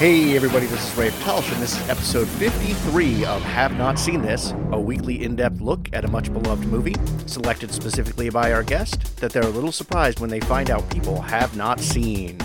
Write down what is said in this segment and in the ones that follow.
Hey everybody, this is Ray Talsh, and this is episode 53 of Have Not Seen This, a weekly in-depth look at a much beloved movie, selected specifically by our guest, that they're a little surprised when they find out people have not seen.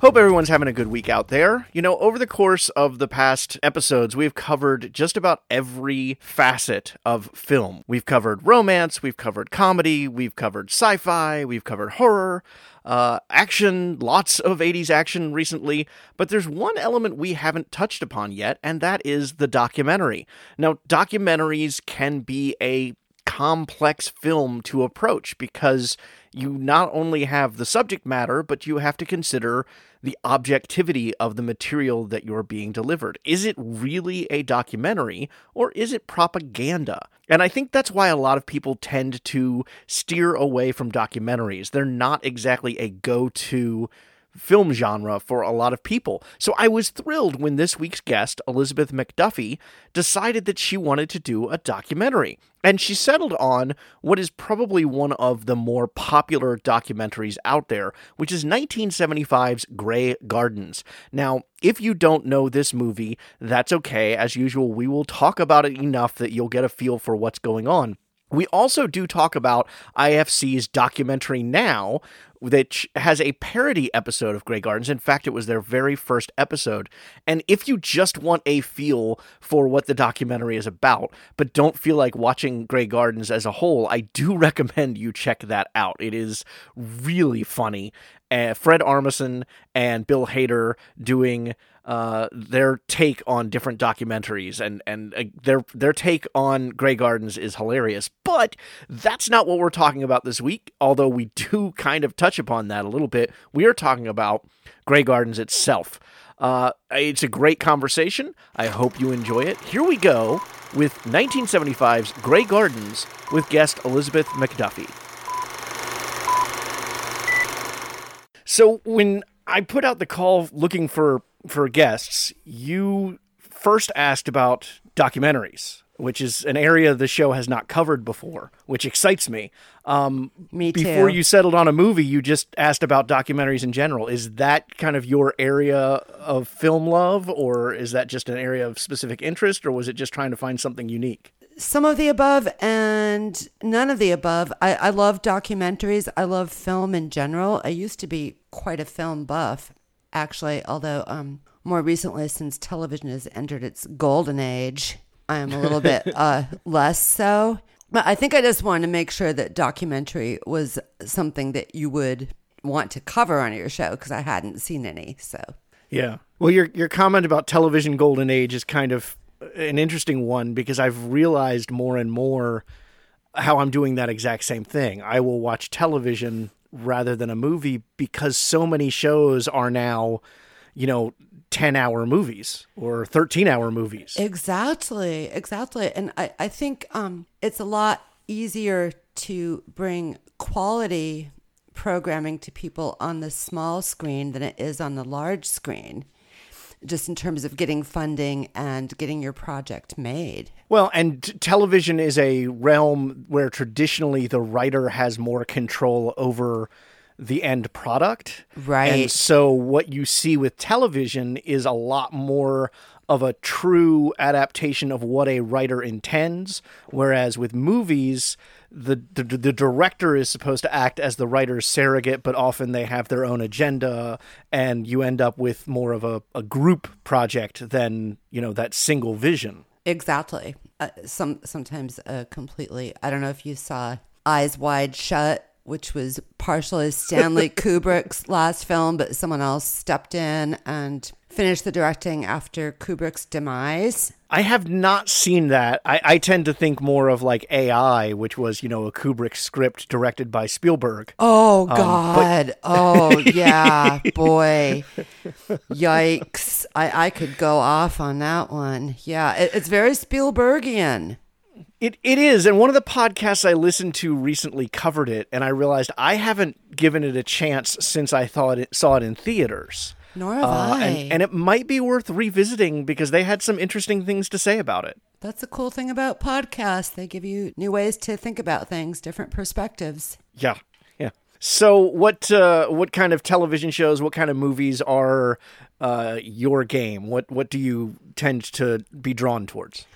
Hope everyone's having a good week out there. You know, over the course of the past episodes, we've covered just about every facet of film. We've covered romance, we've covered comedy, we've covered sci fi, we've covered horror, uh, action, lots of 80s action recently, but there's one element we haven't touched upon yet, and that is the documentary. Now, documentaries can be a complex film to approach because you not only have the subject matter, but you have to consider the objectivity of the material that you're being delivered. Is it really a documentary or is it propaganda? And I think that's why a lot of people tend to steer away from documentaries. They're not exactly a go to film genre for a lot of people. So I was thrilled when this week's guest, Elizabeth McDuffie, decided that she wanted to do a documentary. And she settled on what is probably one of the more popular documentaries out there, which is 1975's Grey Gardens. Now, if you don't know this movie, that's okay. As usual, we will talk about it enough that you'll get a feel for what's going on. We also do talk about IFC's documentary now, which has a parody episode of Grey Gardens. In fact, it was their very first episode. And if you just want a feel for what the documentary is about, but don't feel like watching Grey Gardens as a whole, I do recommend you check that out. It is really funny. Uh, Fred Armisen and Bill Hader doing uh, their take on different documentaries and and uh, their their take on Grey Gardens is hilarious. But that's not what we're talking about this week. Although we do kind of touch upon that a little bit. We are talking about Grey Gardens itself. Uh, it's a great conversation. I hope you enjoy it. Here we go with 1975's Grey Gardens with guest Elizabeth McDuffie. So when I put out the call looking for for guests, you first asked about documentaries, which is an area the show has not covered before, which excites me. Um, me too. Before you settled on a movie, you just asked about documentaries in general. Is that kind of your area of film love, or is that just an area of specific interest, or was it just trying to find something unique? Some of the above and none of the above. I, I love documentaries. I love film in general. I used to be quite a film buff actually, although um, more recently, since television has entered its golden age, I am a little bit uh, less so. But I think I just wanted to make sure that documentary was something that you would want to cover on your show because I hadn't seen any. So yeah, well, your your comment about television golden age is kind of an interesting one because I've realized more and more how I'm doing that exact same thing. I will watch television rather than a movie because so many shows are now, you know, 10 hour movies or 13 hour movies. Exactly. Exactly. And I, I think um, it's a lot easier to bring quality programming to people on the small screen than it is on the large screen just in terms of getting funding and getting your project made. Well, and t- television is a realm where traditionally the writer has more control over the end product. Right. And so what you see with television is a lot more of a true adaptation of what a writer intends, whereas with movies, the, the, the director is supposed to act as the writer's surrogate, but often they have their own agenda, and you end up with more of a, a group project than you know that single vision. Exactly. Uh, some sometimes uh, completely. I don't know if you saw Eyes Wide Shut, which was partially Stanley Kubrick's last film, but someone else stepped in and finished the directing after Kubrick's demise. I have not seen that. I, I, tend to think more of like AI, which was, you know, a Kubrick script directed by Spielberg. Oh, God. Um, but... oh, yeah. Boy. Yikes. I, I could go off on that one. Yeah. It, it's very Spielbergian. It, it is. And one of the podcasts I listened to recently covered it, and I realized I haven't given it a chance since I thought it, saw it in theaters. Nor have uh, I. And, and, it might be worth revisiting because they had some interesting things to say about it. That's the cool thing about podcasts. They give you new ways to think about things, different perspectives. Yeah. Yeah. So, what uh, what kind of television shows, what kind of movies are uh, your game? What what do you tend to be drawn towards?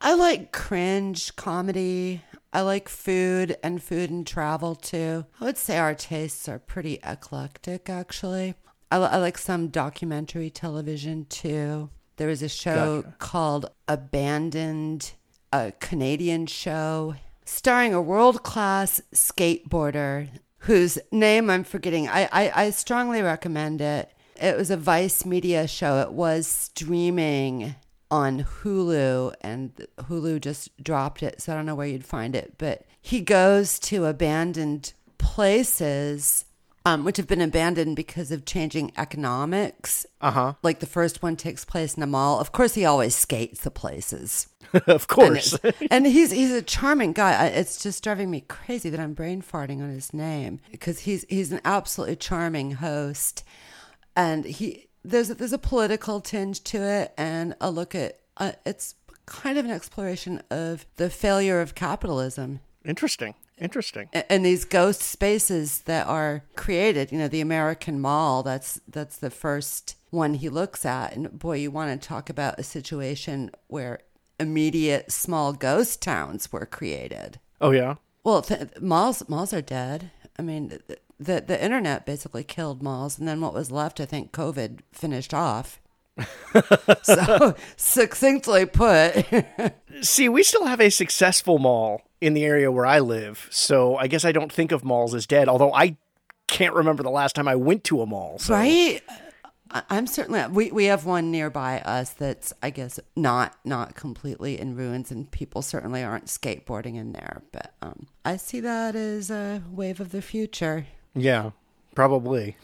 I like cringe comedy. I like food and food and travel too. I would say our tastes are pretty eclectic, actually. I, I like some documentary television too. There was a show gotcha. called Abandoned, a Canadian show starring a world class skateboarder whose name I'm forgetting. I, I, I strongly recommend it. It was a Vice Media show. It was streaming on Hulu, and Hulu just dropped it, so I don't know where you'd find it. But he goes to abandoned places, um, which have been abandoned because of changing economics. Uh huh. Like the first one takes place in a mall. Of course, he always skates the places. of course. And, and, he's he's a charming guy. It's just driving me crazy that I'm brain farting on his name because he's he's an absolutely charming host, and he there's a, there's a political tinge to it and a look at uh, it's kind of an exploration of the failure of capitalism. Interesting. Interesting. And these ghost spaces that are created, you know, the American Mall, that's that's the first one he looks at and boy, you want to talk about a situation where immediate small ghost towns were created. Oh yeah. Well, th- malls malls are dead. I mean, the the internet basically killed malls, and then what was left, I think, COVID finished off. so succinctly put. See, we still have a successful mall in the area where I live, so I guess I don't think of malls as dead. Although I can't remember the last time I went to a mall. So. Right. I'm certainly we, we have one nearby us that's I guess not not completely in ruins and people certainly aren't skateboarding in there but um, I see that as a wave of the future. Yeah, probably.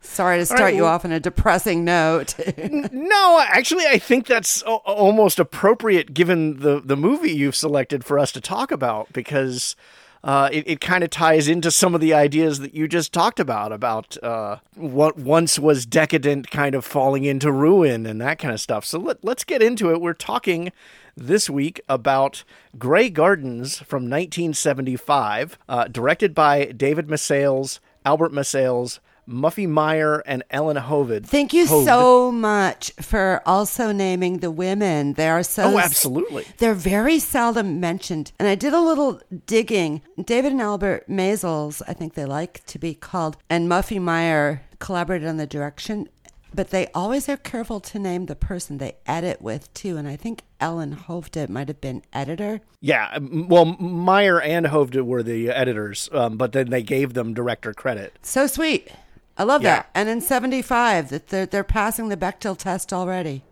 Sorry to start right, you well, off on a depressing note. no, actually, I think that's o- almost appropriate given the, the movie you've selected for us to talk about because uh, it, it kind of ties into some of the ideas that you just talked about about uh, what once was decadent kind of falling into ruin and that kind of stuff. So let, let's get into it. We're talking this week about Grey Gardens from 1975, uh, directed by David Maysles, Albert Maysles, Muffy Meyer and Ellen Hovde. Thank you Hovde. so much for also naming the women. They are so Oh, absolutely. They're very seldom mentioned. And I did a little digging. David and Albert Maysles, I think they like to be called, and Muffy Meyer collaborated on the direction but they always are careful to name the person they edit with too. And I think Ellen Hovde might have been editor. Yeah, well, Meyer and Hovde were the editors, um, but then they gave them director credit. So sweet. I love yeah. that. And in '75, that they're they're passing the Bechdel test already.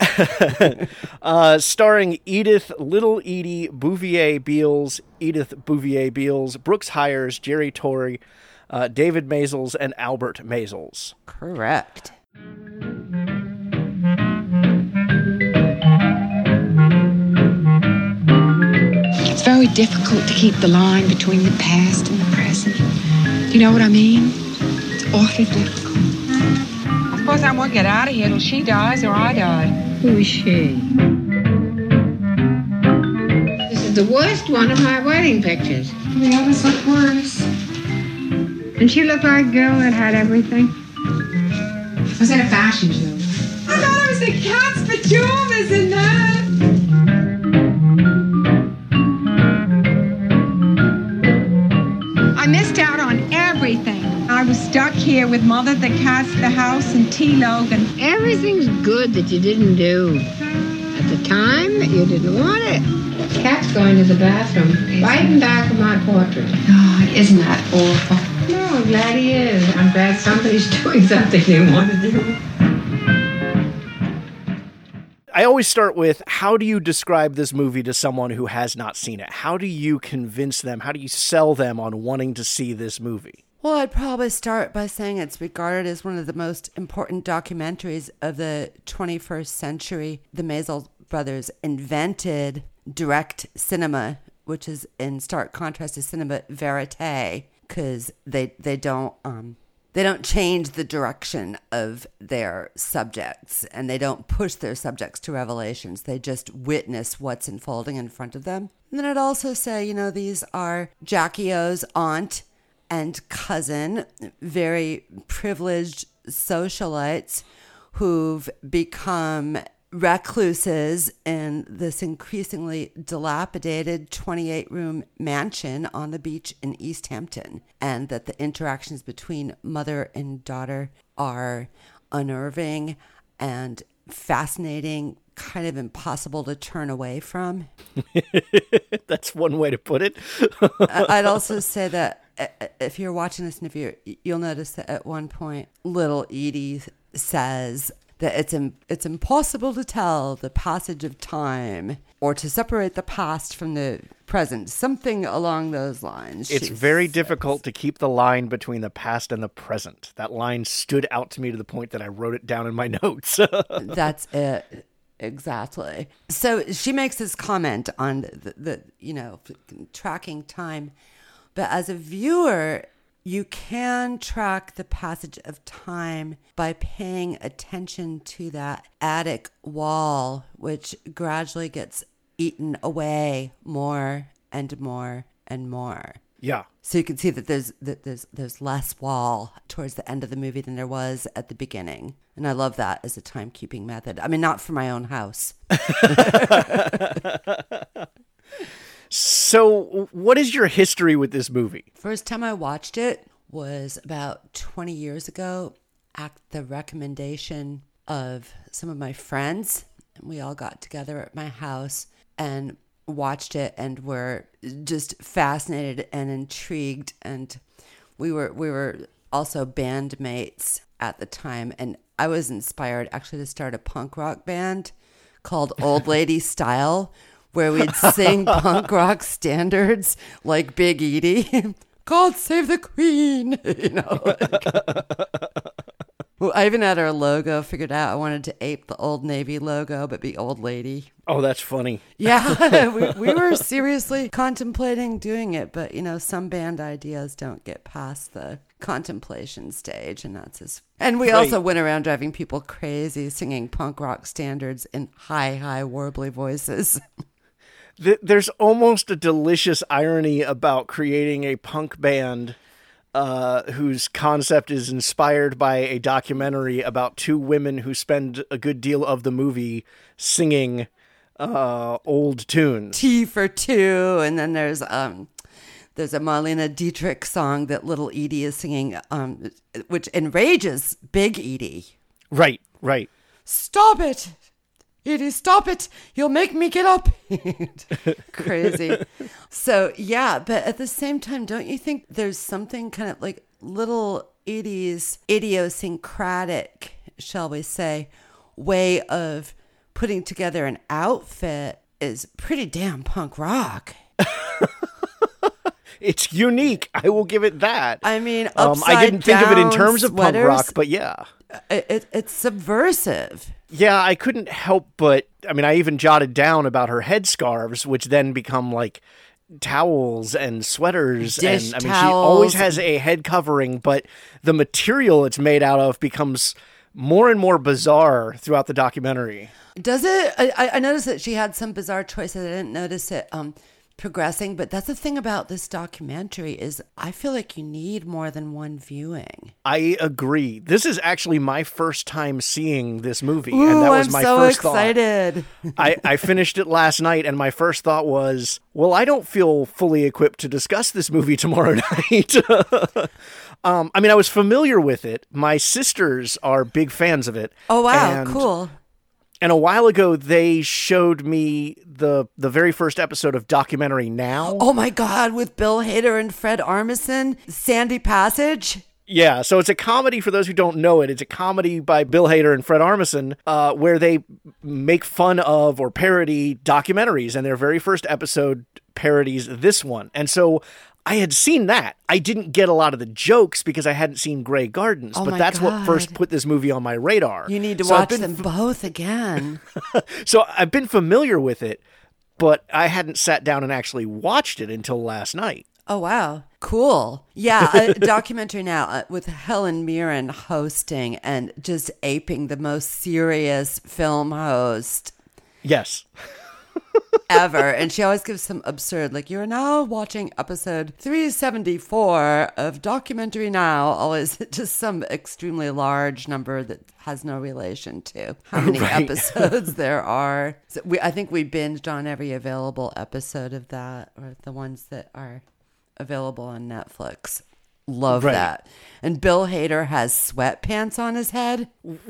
uh, starring Edith Little Edie Bouvier Beales, Edith Bouvier Beales, Brooks Hyers, Jerry Torre, uh, David Maysles, and Albert Maysles. Correct. It's very difficult to keep the line between the past and the present. You know what I mean? It's awfully difficult. I suppose I won't get out of here till she dies or I die. Who is she? This is the worst one of my wedding pictures. The others look worse. And she looked like a girl that had everything. Was that a fashion show? I thought it was the cat's pajamas in that. I missed out on everything. I was stuck here with Mother the Cat's the house and T. Logan. Everything's good that you didn't do. At the time, that you didn't want it. Cat's going to the bathroom, right in back of my portrait. God, isn't that awful? No, I'm glad he is. I'm glad somebody's doing something they want to do. I always start with how do you describe this movie to someone who has not seen it? How do you convince them? How do you sell them on wanting to see this movie? Well, I'd probably start by saying it's regarded as one of the most important documentaries of the 21st century. The Maysles brothers invented direct cinema, which is in stark contrast to cinema verite, because they they don't um, they don't change the direction of their subjects and they don't push their subjects to revelations. They just witness what's unfolding in front of them. And then I'd also say, you know, these are Jackie O's aunt and cousin, very privileged socialites who've become recluses in this increasingly dilapidated 28 room mansion on the beach in East Hampton, and that the interactions between mother and daughter are unnerving and fascinating, kind of impossible to turn away from. That's one way to put it. I'd also say that uh, if you're watching this and if you you'll notice that at one point little Edie says that it's Im- it's impossible to tell the passage of time or to separate the past from the present something along those lines It's very says. difficult to keep the line between the past and the present. That line stood out to me to the point that I wrote it down in my notes. That's it. Exactly. So she makes this comment on the, the, you know, tracking time. But as a viewer, you can track the passage of time by paying attention to that attic wall, which gradually gets eaten away more and more and more. yeah. So you can see that there's that there's there's less wall towards the end of the movie than there was at the beginning, and I love that as a timekeeping method. I mean, not for my own house. So, what is your history with this movie? First time I watched it was about 20 years ago at the recommendation of some of my friends. We all got together at my house and watched it and were just fascinated and intrigued and we were we were also bandmates at the time and I was inspired actually to start a punk rock band called Old Lady Style where we'd sing punk rock standards like Big Edie. God save the Queen, you know. well, I even had our logo figured out. I wanted to ape the Old Navy logo, but be Old Lady. Oh, that's funny. Yeah, we, we were seriously contemplating doing it, but you know, some band ideas don't get past the contemplation stage, and that's as. And we also went around driving people crazy, singing punk rock standards in high, high, warbly voices. Th- There's almost a delicious irony about creating a punk band uh, whose concept is inspired by a documentary about two women who spend a good deal of the movie singing uh, old tunes. Tea for Two, and then there's um. There's a Marlene Dietrich song that little Edie is singing, um, which enrages Big Edie. Right, right. Stop it! Edie, stop it! You'll make me get up. Crazy. So yeah, but at the same time, don't you think there's something kind of like little Edie's idiosyncratic, shall we say, way of putting together an outfit is pretty damn punk rock. It's unique. I will give it that. I mean, um, I didn't think of it in terms of punk sweaters. rock, but yeah. It, it, it's subversive. Yeah, I couldn't help but I mean I even jotted down about her headscarves, which then become like towels and sweaters Dish and I mean she always has a head covering, but the material it's made out of becomes more and more bizarre throughout the documentary. Does it? I, I- I noticed that she had some bizarre choices. I didn't notice it um, progressing, but that's the thing about this documentary is I feel like you need more than one viewing. I agree. This is actually my first time seeing this movie, Ooh, and that was I'm my so first excited. thought. I, I finished it last night, and my first thought was, well, I don't feel fully equipped to discuss this movie tomorrow night. um, I mean, I was familiar with it. My sisters are big fans of it. Oh wow, cool. And a while ago, they showed me the the very first episode of documentary Now. Oh my god, with Bill Hader and Fred Armisen, Sandy Passage. Yeah, so it's a comedy for those who don't know it. It's a comedy by Bill Hader and Fred Armisen, uh, where they make fun of or parody documentaries, and their very first episode parodies this one. And so I had seen that. I didn't get a lot of the jokes because I hadn't seen Grey Gardens, Oh but that's what first put this movie on my radar. You need to So watch been them both again. So I've been familiar with it, but I hadn't sat down and actually watched it until last night. Oh wow, cool! Yeah, a documentary now uh, with Helen Mirren hosting and just aping the most serious film host. Yes. Ever. And she always gives some absurd, like, you're now watching episode 374 of Documentary Now. Always just some extremely large number that has no relation to how many Right. episodes there are. So we, I think we binged on every available episode of that, or the ones that are available on Netflix. Love Right. that. And Bill Hader has sweatpants on his head.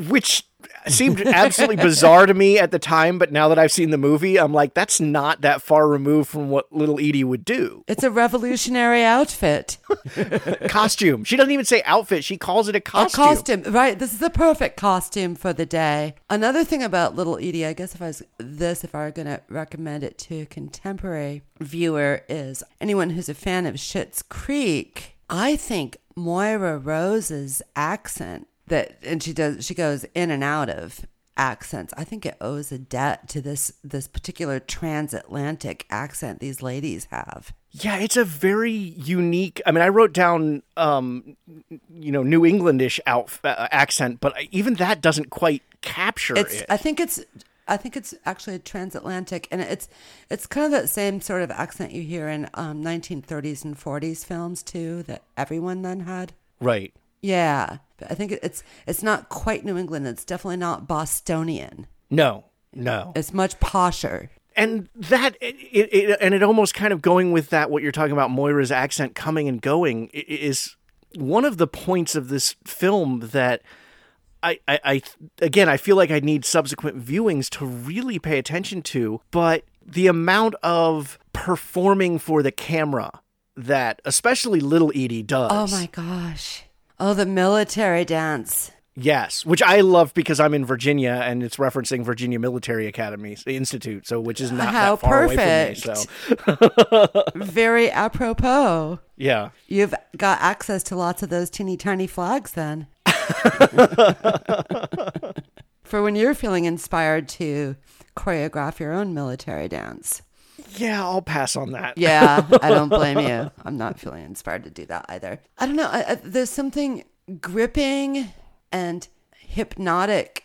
which seemed absolutely bizarre to me at the time, but now that I've seen the movie, I'm like, that's not that far removed from what little Edie would do. It's a revolutionary outfit. costume. She doesn't even say outfit. She calls it a A costume. costume, right? This is the perfect costume for the day. Another thing about Little Edie, I guess if I was this, if I were going to recommend it to a contemporary viewer, is anyone who's a fan of Schitt's Creek. I think Moira Rose's accent that, and she does, she goes in and out of accents. I think it owes a debt to this this particular transatlantic accent these ladies have. Yeah, it's a very unique. I mean, I wrote down, um, you know, New Englandish out uh, accent, but even that doesn't quite capture it's it. i think it's i think it's actually transatlantic and it's it's kind of that same sort of accent you hear in um, 1930s and 40s films too that everyone then had. Right. yeah. But i think it's it's not quite new england. It's definitely not bostonian. No, no. it's much posher. And that it, it, and it almost kind of going with that what you're talking about moira's accent coming and going is one of the points of this film that I, I, I again i feel like i need subsequent viewings to really pay attention to but the amount of performing for the camera that especially little edie does. Oh my gosh. Oh the military dance. Yes which i love because i'm in virginia and it's referencing virginia military academy institute so which is not How that far away perfect. from me so. Very apropos. Yeah. You've got access to lots of those teeny tiny flags then for when you're feeling inspired to choreograph your own military dance. Yeah, I'll pass on that. Yeah, I don't blame you. I'm not feeling inspired to do that either. I don't know. I, I, there's something gripping and hypnotic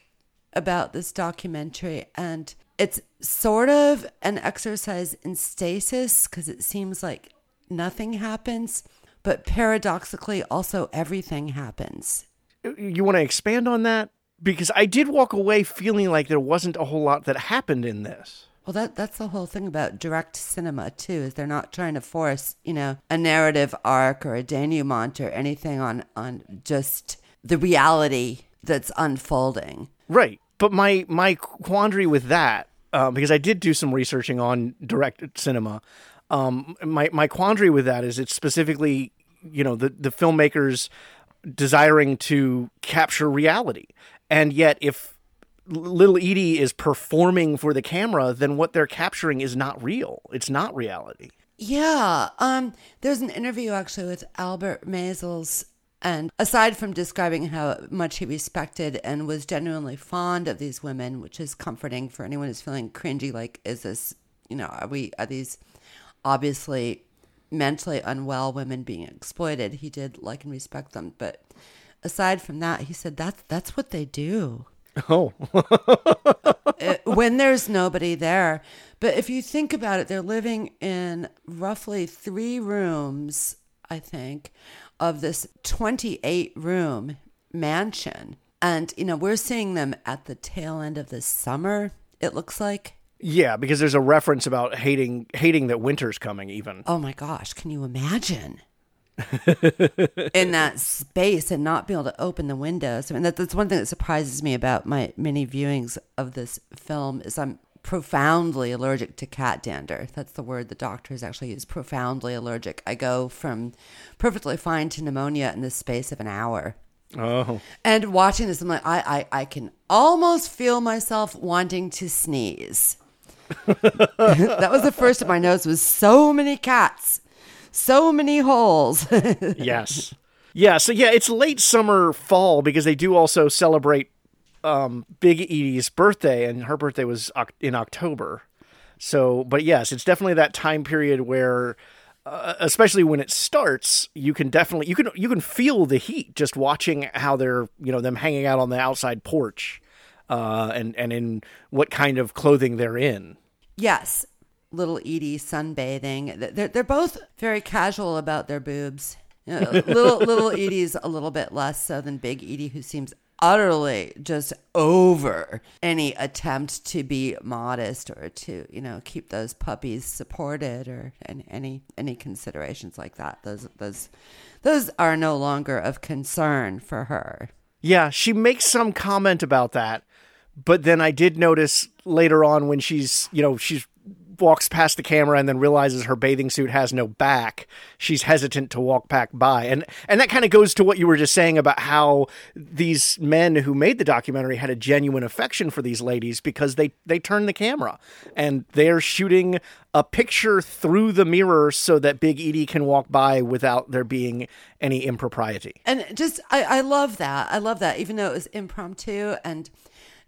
about this documentary, and it's sort of an exercise in stasis because it seems like nothing happens, but paradoxically, also everything happens. You want to expand on that? Because I did walk away feeling like there wasn't a whole lot that happened in this. Well, that that's the whole thing about direct cinema too. Is they're not trying to force you know a narrative arc or a denouement or anything on on just the reality that's unfolding. Right. But my my quandary with that, um, because I did do some researching on direct cinema, um, my my quandary with that is it's specifically, you know, the the filmmakers desiring to capture reality, and yet if little Edie is performing for the camera, then what they're capturing is not real. It's not reality. Yeah. Um. There's an interview actually with Albert Maysles. And aside from describing how much he respected and was genuinely fond of these women, which is comforting for anyone who's feeling cringy, like, is this, you know, are we, are these obviously mentally unwell women being exploited? He did like and respect them. But aside from that, he said that's, that's what they do Oh, it- when there's nobody there. But if you think about it, they're living in roughly three rooms, I think, of this 28 room mansion. And, you know, we're seeing them at the tail end of the summer, it looks like. Yeah, because there's a reference about hating hating that winter's coming. Even Oh my gosh, can you imagine? in that space and not be able to open the windows. I mean, that, that's one thing that surprises me about my many viewings of this film is I'm profoundly allergic to cat dander. That's the word the doctors actually use. Profoundly allergic. I go from perfectly fine to pneumonia in the space of an hour. oh, And watching this, I'm like, I, I, I can almost feel myself wanting to sneeze. that was the first of my notes was so many cats, so many holes. yes, yeah. So yeah, it's late summer, fall because they do also celebrate um, Big Edie's birthday, and her birthday was in October. So, but yes, it's definitely that time period where, uh, especially when it starts, you can definitely you can you can feel the heat just watching how they're you know them hanging out on the outside porch, uh, and and in what kind of clothing they're in. yes, little Edie sunbathing. They're they're both very casual about their boobs. You know, little little Edie's a little bit less so than Big Edie, who seems utterly just over any attempt to be modest or to you know keep those puppies supported or any any, any considerations like that. Those those those are no longer of concern for her. Yeah, she makes some comment about that, but then I did notice later on when she's, you know, she's walks past the camera and then realizes her bathing suit has no back she's hesitant to walk back by and and that kind of goes to what you were just saying about how these men who made the documentary had a genuine affection for these ladies because they they turn the camera and they're shooting a picture through the mirror so that big edie can walk by without there being any impropriety And just I, I love that. I love that. Even though it was impromptu and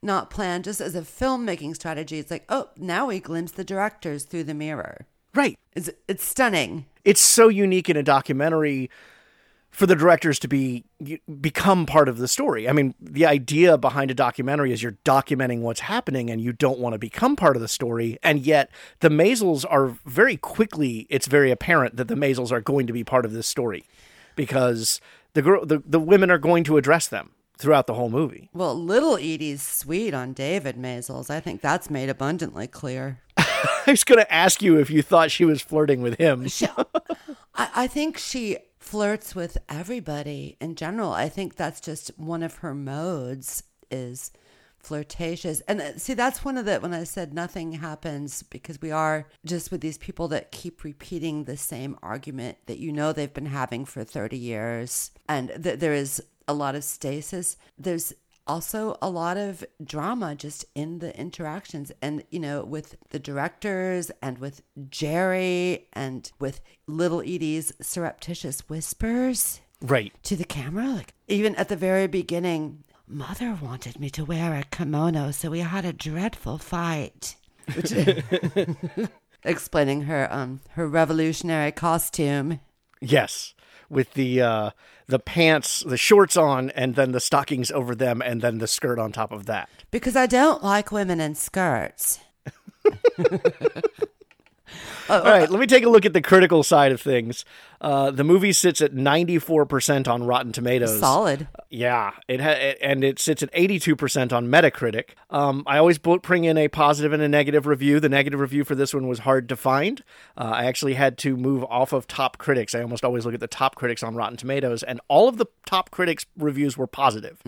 not planned, just as a filmmaking strategy, it's like, oh, now we glimpse the directors through the mirror. right It's it's stunning. it's so unique in a documentary for the directors to be become part of the story. I mean, the idea behind a documentary is you're documenting what's happening and you don't want to become part of the story. And yet the Maysles are very quickly it's very apparent that the Maysles are going to be part of this story because the girl the, the women are going to address them throughout the whole movie. Well, little Edie's sweet on David Maysles. I think that's made abundantly clear. I was going to ask you if you thought she was flirting with him. She, I, I think she flirts with everybody in general. I think that's just one of her modes is flirtatious. And uh, see, that's one of the when I said nothing happens because we are just with these people that keep repeating the same argument that you know they've been having for 30 years. And th- there is a lot of stasis. There's also a lot of drama just in the interactions and you know with the directors and with jerry and with little edie's surreptitious whispers Right. to the camera like even at the very beginning mother wanted me to wear a kimono so we had a dreadful fight which explaining her um her revolutionary costume Yes, with the uh, the pants, the shorts on, and then the stockings over them, and then the skirt on top of that. because i don't like women in skirts All right, let me take a look at the critical side of things. Uh, the movie sits at ninety four percent on Rotten Tomatoes. solid Yeah, it ha- and it sits at eighty two percent on Metacritic. Um, I always bring in a positive and a negative review. The negative review for this one was hard to find. Uh, I actually had to move off of top critics. I almost always look at the top critics on Rotten Tomatoes, and all of the top critics' reviews were positive.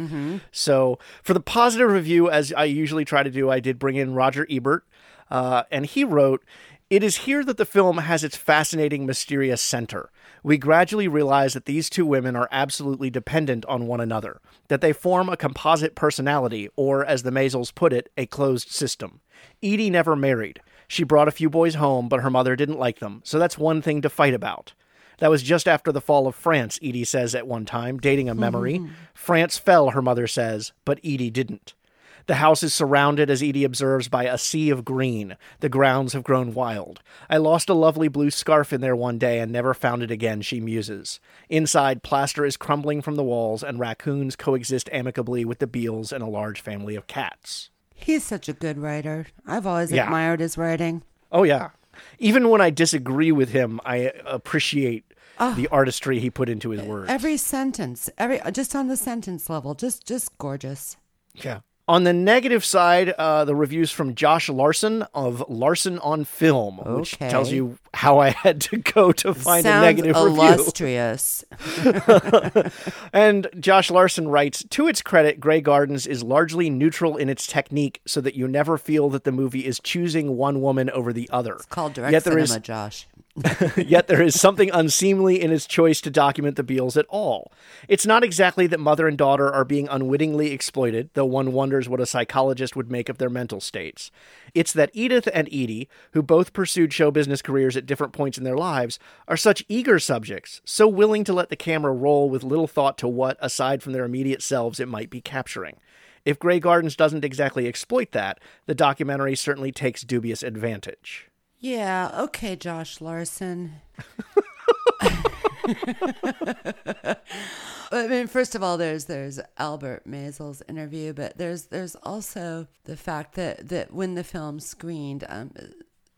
So for the positive review, as I usually try to do, I did bring in Roger Ebert, uh, and he wrote. It is here that the film has its fascinating, mysterious center. We gradually realize that these two women are absolutely dependent on one another, that they form a composite personality, or, as the Maysles put it, a closed system. Edie never married. She brought a few boys home, but her mother didn't like them, so that's one thing to fight about. That was just after the fall of France, Edie says at one time, dating a memory. Mm-hmm. France fell, her mother says, but Edie didn't. The house is surrounded, as Edie observes, by a sea of green. The grounds have grown wild. I lost a lovely blue scarf in there one day and never found it again, she muses. Inside, plaster is crumbling from the walls, and raccoons coexist amicably with the Beals and a large family of cats. He's such a good writer. I've always Yeah. admired his writing. Oh, yeah. Even when I disagree with him, I appreciate oh. the artistry he put into his words. Every sentence, every just on the sentence level, just just gorgeous. Yeah. On the negative side, uh, the reviews from Josh Larsen of Larsen on Film, which tells you how I had to go to find Sounds a negative review. illustrious. And Josh Larsen writes To its credit, Grey Gardens is largely neutral in its technique so that you never feel that the movie is choosing one woman over the other. It's called direct Yet there cinema, is- Josh. Yet there is something unseemly in his choice to document the Beales at all. It's not exactly that mother and daughter are being unwittingly exploited, though one wonders what a psychologist would make of their mental states. It's that Edith and Edie, who both pursued show business careers at different points in their lives, are such eager subjects, so willing to let the camera roll with little thought to what, aside from their immediate selves, it might be capturing. If Grey Gardens doesn't exactly exploit that, the documentary certainly takes dubious advantage. Yeah, okay, Josh Larsen. I mean, first of all, there's there's Albert Maysles' interview, but there's there's also the fact that that when the film screened, um,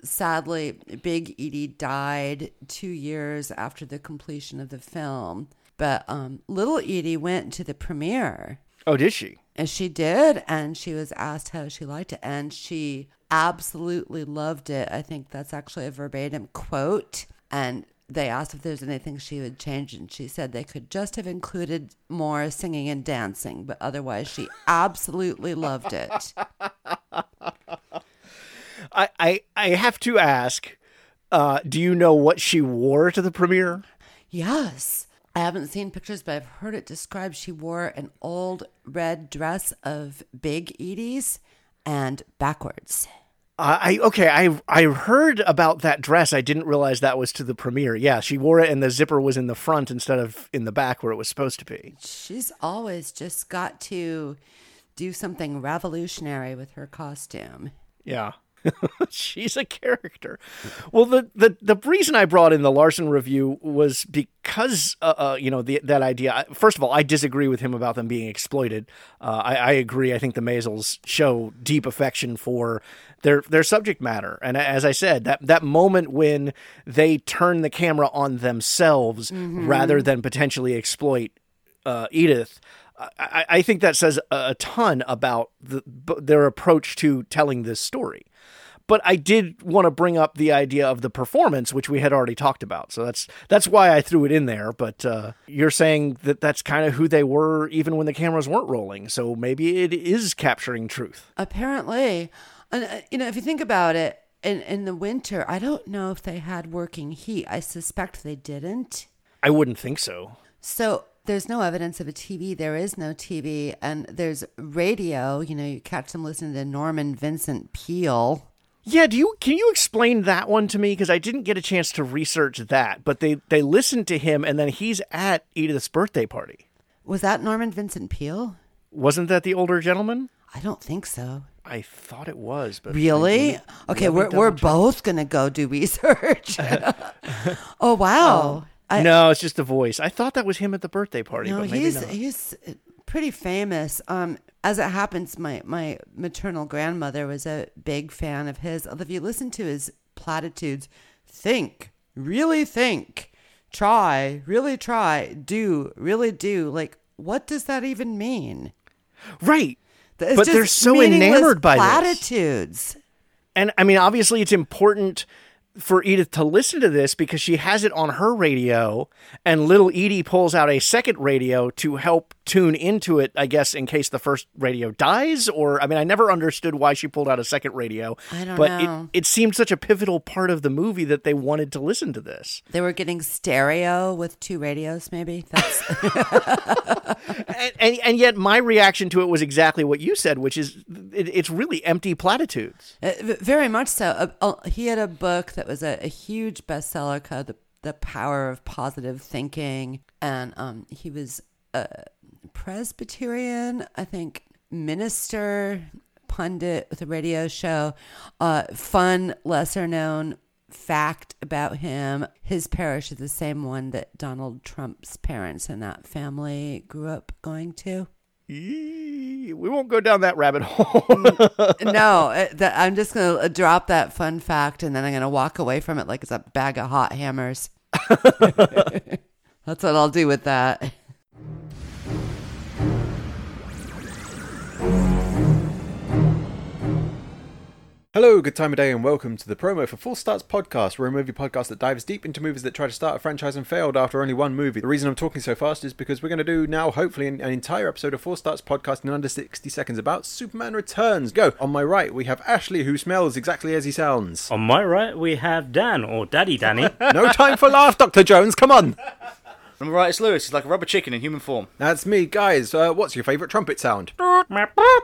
sadly, Big Edie died two years after the completion of the film. But um, Little Edie went to the premiere. Oh, did she? And she did. And she was asked how she liked it. And she absolutely loved it. I think that's actually a verbatim quote. And they asked if there's anything she would change. And she said they could just have included more singing and dancing. But otherwise, she absolutely loved it. I, I, I have to ask uh, do you know what she wore to the premiere? Yes. I haven't seen pictures, but I've heard it described. She wore an old red dress of Big Edie's and backwards. Uh, I okay, I I heard about that dress. I didn't realize that was to the premiere. Yeah, she wore it, and the zipper was in the front instead of in the back where it was supposed to be. She's always just got to do something revolutionary with her costume. Yeah. She's a character. Well, the, the the reason I brought in the Larsen review was because uh, uh, you know the, that idea. First of all, I disagree with him about them being exploited. Uh, I, I, agree. I think the Maysles show deep affection for their their subject matter, and as I said, that that moment when they turn the camera on themselves mm-hmm. rather than potentially exploit uh, Edith. I, I, think that says a ton about the, their approach to telling this story. But I did want to bring up the idea of the performance, which we had already talked about. So that's that's why I threw it in there. But uh, you're saying that that's kind of who they were, even when the cameras weren't rolling. So maybe it is capturing truth. Apparently, and uh, you know, if you think about it, in in the winter, I don't know if they had working heat. I suspect they didn't. I wouldn't think so. So there's no evidence of a TV. There is no TV, and there's radio. You know, you catch them listening to Norman Vincent Peale. Yeah, do you can you explain that one to me because I didn't get a chance to research that, but they they listened to him and then he's at Edith's birthday party. Was that Norman Vincent Peale? Wasn't that the older gentleman? I don't think so. I thought it was, but really? okay, we're we're check. both gonna go do research. oh wow! I, no, it's just the voice. I thought that was him at the birthday party. No, he's not. he's pretty famous. Um, as it happens, my, my maternal grandmother was a big fan of his. If you listen to his platitudes, think, really think, try, really try, do, really do. Like, what does that even mean? Right. It's but they're so enamored by platitudes. This. And I mean, obviously, it's important for Edith to listen to this because she has it on her radio, and little Edie pulls out a second radio to help tune into it, I guess, in case the first radio dies. Or, I mean, I never understood why she pulled out a second radio. I don't but know. It, it seemed such a pivotal part of the movie that they wanted to listen to this. They were getting stereo with two radios, maybe. That's. and, and, and, yet, my reaction to it was exactly what you said, which is it, it's really empty platitudes. Uh, very much so. Uh, uh, he had a book that was a, a huge bestseller called the, the Power of Positive Thinking. And um, he was a Presbyterian, I think, minister, pundit with a radio show. Uh, fun, lesser known fact about him his parish is the same one that Donald Trump's parents and that family grew up going to. We won't go down that rabbit hole. no, uh, I'm just going to drop that fun fact and then I'm going to walk away from it like it's a bag of hot hammers. That's what I'll do with that. Hello, good time of day, and welcome to the promo for Full Starts podcast. We're a movie podcast that dives deep into movies that try to start a franchise and failed after only one movie. The reason I'm talking so fast is because we're going to do now, hopefully, an, an entire episode of Full Starts podcast in under 60 seconds about Superman Returns. Go! On my right, we have Ashley, who smells exactly as he sounds. On my right, we have Dan, or Daddy Danny. no time for laugh, Dr. Jones, come on! On the right, it's Lewis. He's like a rubber chicken in human form. That's me, guys. Uh, what's your favourite trumpet sound?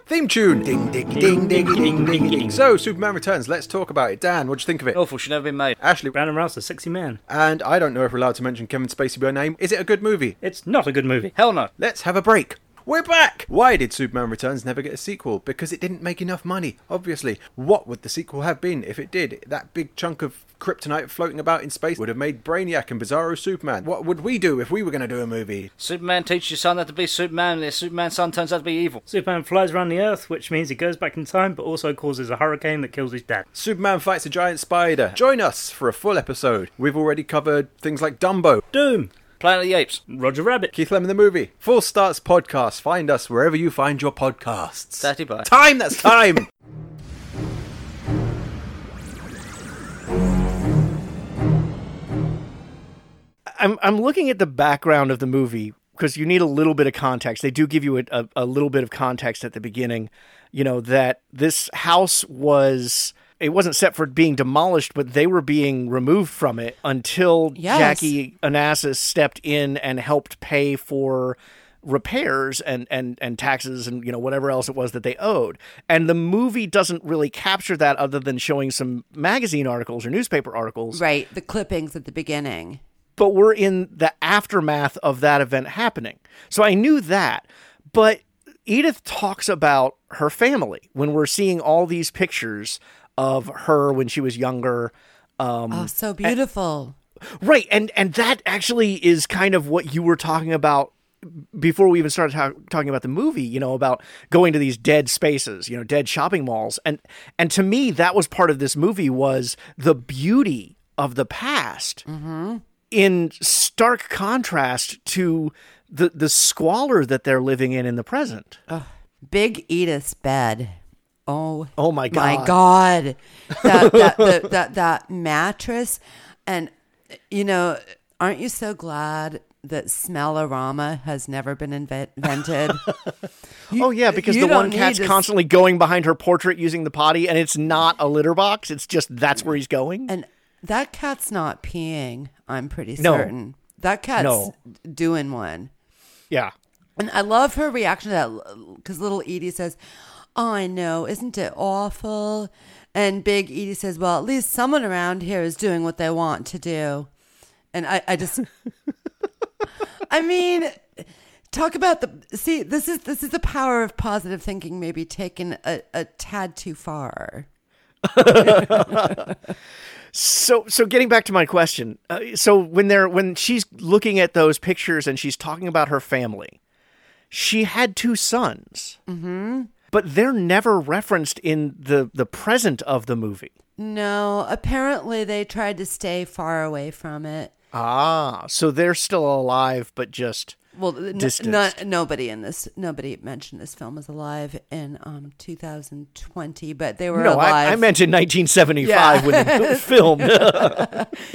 Theme tune. Ding, ding, ding, ding, ding, ding, ding. So, Superman Returns. Let's talk about it. Dan, what'd you think of it? Awful. Should never been made. Ashley. Brandon Routh, a sexy man. And I don't know if we're allowed to mention Kevin Spacey by name. Is it a good movie? It's not a good movie. Hell no. Let's have a break. We're back! Why did Superman Returns never get a sequel? Because it didn't make enough money, obviously. What would the sequel have been if it did? That big chunk of kryptonite floating about in space would have made Brainiac and Bizarro Superman. What would we do if we were going to do a movie? Superman teaches your son how to be Superman, and the Superman son turns out to be evil. Superman flies around the Earth, which means he goes back in time, but also causes a hurricane that kills his dad. Superman fights a giant spider. Join us for a full episode. We've already covered things like Dumbo, Doom, Planet of the Apes. Roger Rabbit. Keith Lemon the movie, Full Starts podcast. Find us wherever you find your podcasts. Daddy bye. Time, that's time! I'm I'm looking at the background of the movie because you need a little bit of context. They do give you a, a, a little bit of context at the beginning. You know that this house was it wasn't set for being demolished, but they were being removed from it until Yes. Jackie Onassis stepped in and helped pay for repairs and, and, and taxes and you know whatever else it was that they owed. And the movie doesn't really capture that other than showing some magazine articles or newspaper articles Right, the clippings at the beginning. but we're in the aftermath of that event happening. So I knew that. But Edith talks about her family when we're seeing all these pictures of her when she was younger. Um, Oh, so beautiful. right. And, and that actually is kind of what you were talking about before we even started ta- talking about the movie, you know, about going to these dead spaces, you know, dead shopping malls. And, and to me, that was part of this movie was the beauty of the past in stark contrast to the the squalor that they're living in in the present. Big Edith's bed. Oh, Oh my my God. God. That, that, the, that, that mattress. And, you know, aren't you so glad that Smellorama has never been inve- invented? oh yeah, because the one cat's s- constantly going behind her portrait using the potty, and it's not a litter box. It's just that's where he's going. and that cat's not peeing, I'm pretty No. certain. That cat's No. doing one. yeah, And I love her reaction to that because little Edie says, I know, isn't it awful? And big Edie says, Well, at least someone around here is doing what they want to do. And I, I just, I mean, talk about the see. This is this is the power of positive thinking, maybe taken a, a tad too far. So so getting back to my question, uh, so when they're when she's looking at those pictures and she's talking about her family, she had two sons, mm-hmm. But they're never referenced in the the present of the movie. No, apparently they tried to stay far away from it. Ah, so they're still alive, but just Well, n- not, nobody in this, nobody mentioned this film was alive in um 2020, but they were no. alive. I, I meant in 1975 Yeah. when it was filmed.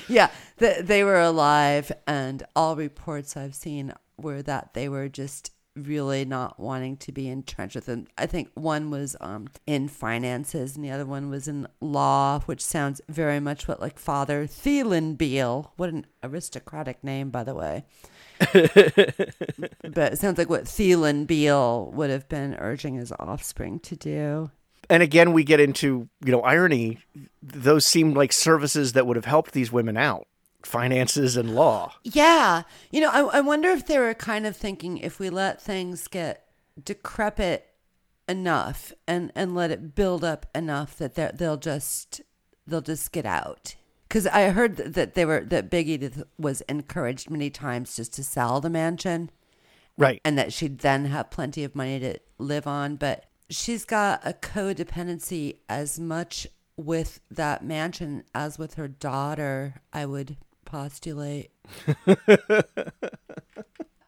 yeah, th- they were alive, and all reports I've seen were that they were just really not wanting to be entrenched with them. I think one was um in finances, and the other one was in law, which sounds very much what like Father Phelan Beale. What an aristocratic name, by the way. but it sounds like what Phelan Beale would have been urging his offspring to do. and again, we get into you know irony. Those seemed like services that would have helped these women out, finances and law. Yeah. You know, I, I wonder if they were kind of thinking if we let things get decrepit enough and, and let it build up enough that they'll just they'll just get out. Because I heard that- that they were that Big Edith was encouraged many times just to sell the mansion Right. and that she'd then have plenty of money to live on. But she's got a codependency as much with that mansion as with her daughter, I would postulate.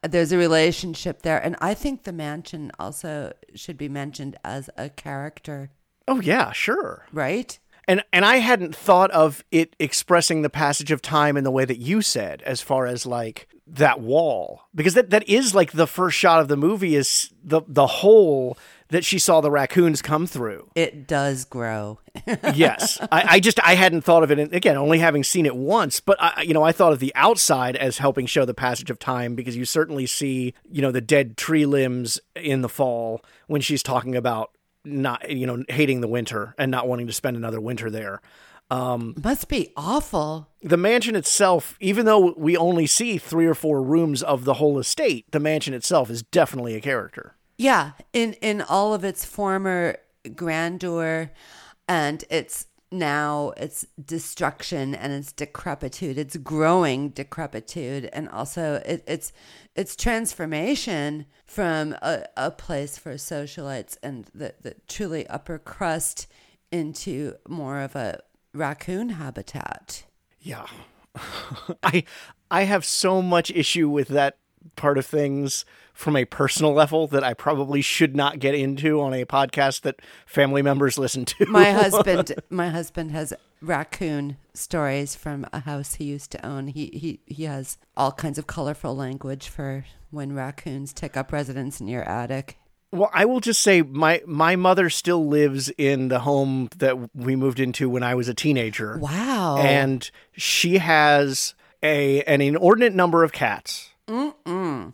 There's a relationship there. And I think the mansion also should be mentioned as a character, Oh yeah, sure. right? And and I hadn't thought of it expressing the passage of time in the way that you said, as far as like that wall, because that, that is like the first shot of the movie is the the hole that she saw the raccoons come through. It does grow. yes, I, I just I hadn't thought of it and again, only having seen it once. But I, you know, I thought of the outside as helping show the passage of time because you certainly see you know the dead tree limbs in the fall when she's talking about not you know hating the winter and not wanting to spend another winter there. Um, Must be awful. The mansion itself, even though we only see three or four rooms of the whole estate, the mansion itself is definitely a character. Yeah, in in all of its former grandeur and its now its destruction and its decrepitude, its growing decrepitude, and also it, its its transformation from a, a place for socialites and the, the truly upper crust into more of a raccoon habitat. Yeah. I I have so much issue with that part of things from a personal level that I probably should not get into on a podcast that family members listen to. My husband my husband has raccoon stories from a house he used to own. He he he has all kinds of colorful language for when raccoons take up residence in your attic. Well, I will just say my my mother still lives in the home that we moved into when I was a teenager. Wow. And she has a an inordinate number of cats. Mm-mm.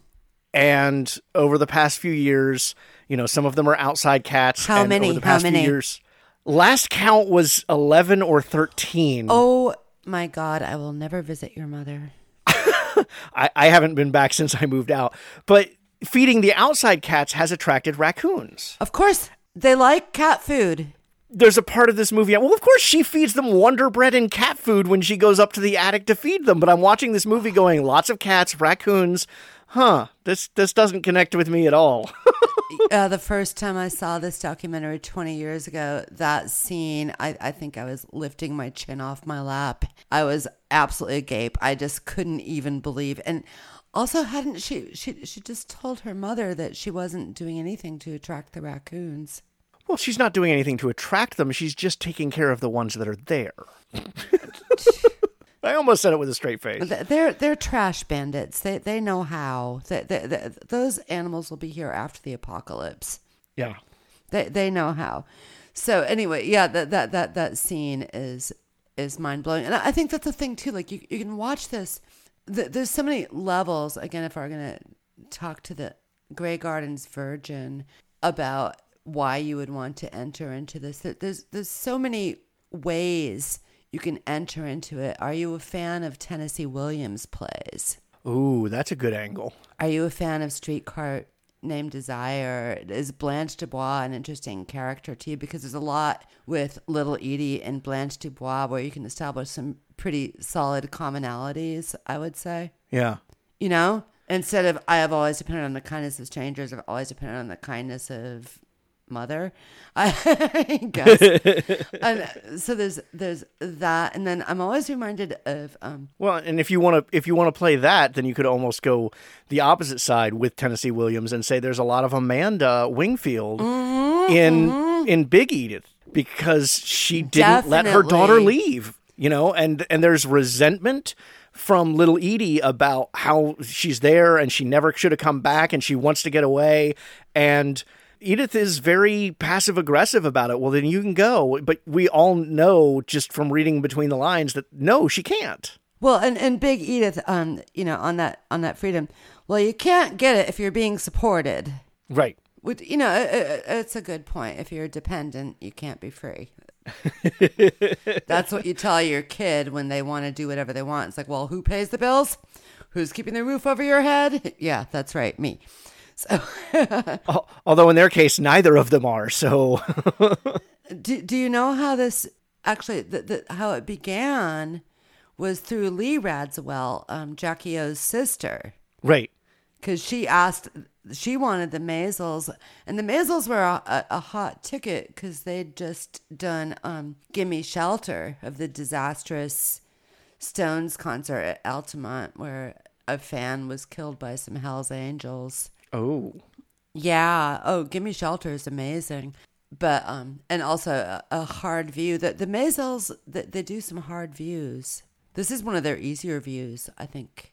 And over the past few years, you know, some of them are outside cats. How and many? Over the How past few many? years, last count was eleven or thirteen. Oh my god, I will never visit your mother. I, I haven't been back since I moved out. But feeding the outside cats has attracted raccoons. Of course, they like cat food. there's a part of this movie. Well, of course, she feeds them Wonder Bread and cat food when she goes up to the attic to feed them. But I'm watching this movie, going lots of cats, raccoons. Huh? This this doesn't connect with me at all. Uh, the first time I saw this documentary 20 years ago, that scene, I, I think I was lifting my chin off my lap. I was absolutely agape. I just couldn't even believe. And also, hadn't she, she, she just told her mother that she wasn't doing anything to attract the raccoons. well, she's not doing anything to attract them. She's just taking care of the ones that are there. I almost said it with a straight face. They're they're trash bandits. They they know how. They, they, they, those animals will be here after the apocalypse. Yeah. They they know how. So anyway, yeah, that that that that scene is is mind blowing, and I think that's the thing too. Like you you can watch this. Th- There's so many levels. Again, if we're gonna talk to the Grey Gardens Virgin about why you would want to enter into this, there's there's so many ways you can enter into it. Are you a fan of Tennessee Williams plays? Ooh, that's a good angle. Are you a fan of Streetcar Named Desire? Is Blanche Dubois an interesting character to you? Because there's a lot with Little Edie and Blanche Dubois where you can establish some pretty solid commonalities, I would say. Yeah. You know? Instead of I have always depended on the kindness of strangers, I've always depended on the kindness of mother. I guess. and uh, so there's there's that and then I'm always reminded of um Well, and if you want to if you want to play that, then you could almost go the opposite side with Tennessee Williams and say there's a lot of Amanda Wingfield mm-hmm, in mm-hmm. in Big Edith because she didn't let her daughter leave, you know, and and there's resentment from little Edie about how she's there and she never should have come back and she wants to get away and Edith is very passive aggressive about it. Well, then you can go, but we all know just from reading between the lines that no, she can't. Well, and, and Big Edith, um, you know, on that on that freedom. Well, you can't get it if you're being supported. Right. Would you know? uh, uh, It's a good point. If you're dependent, you can't be free. That's what you tell your kid when they want to do whatever they want. It's like, well, who pays the bills? Who's keeping the roof over your head? Yeah, that's right, me. So, Although in their case, neither of them are. So do, do you know how this actually the, the, how it began was through Lee Radziwill, um, Jackie O's sister. right. because she asked she wanted the Maysles, and the Maysles were a, a, a hot ticket because they'd just done um, "Gimme Shelter" of the disastrous Stones concert at Altamont, where a fan was killed by some Hell's Angels. Oh. Yeah. Oh, Gimme Shelter is amazing. But um and also a, a hard view. The the Maysles they, they do some hard views. This is one of their easier views, I think,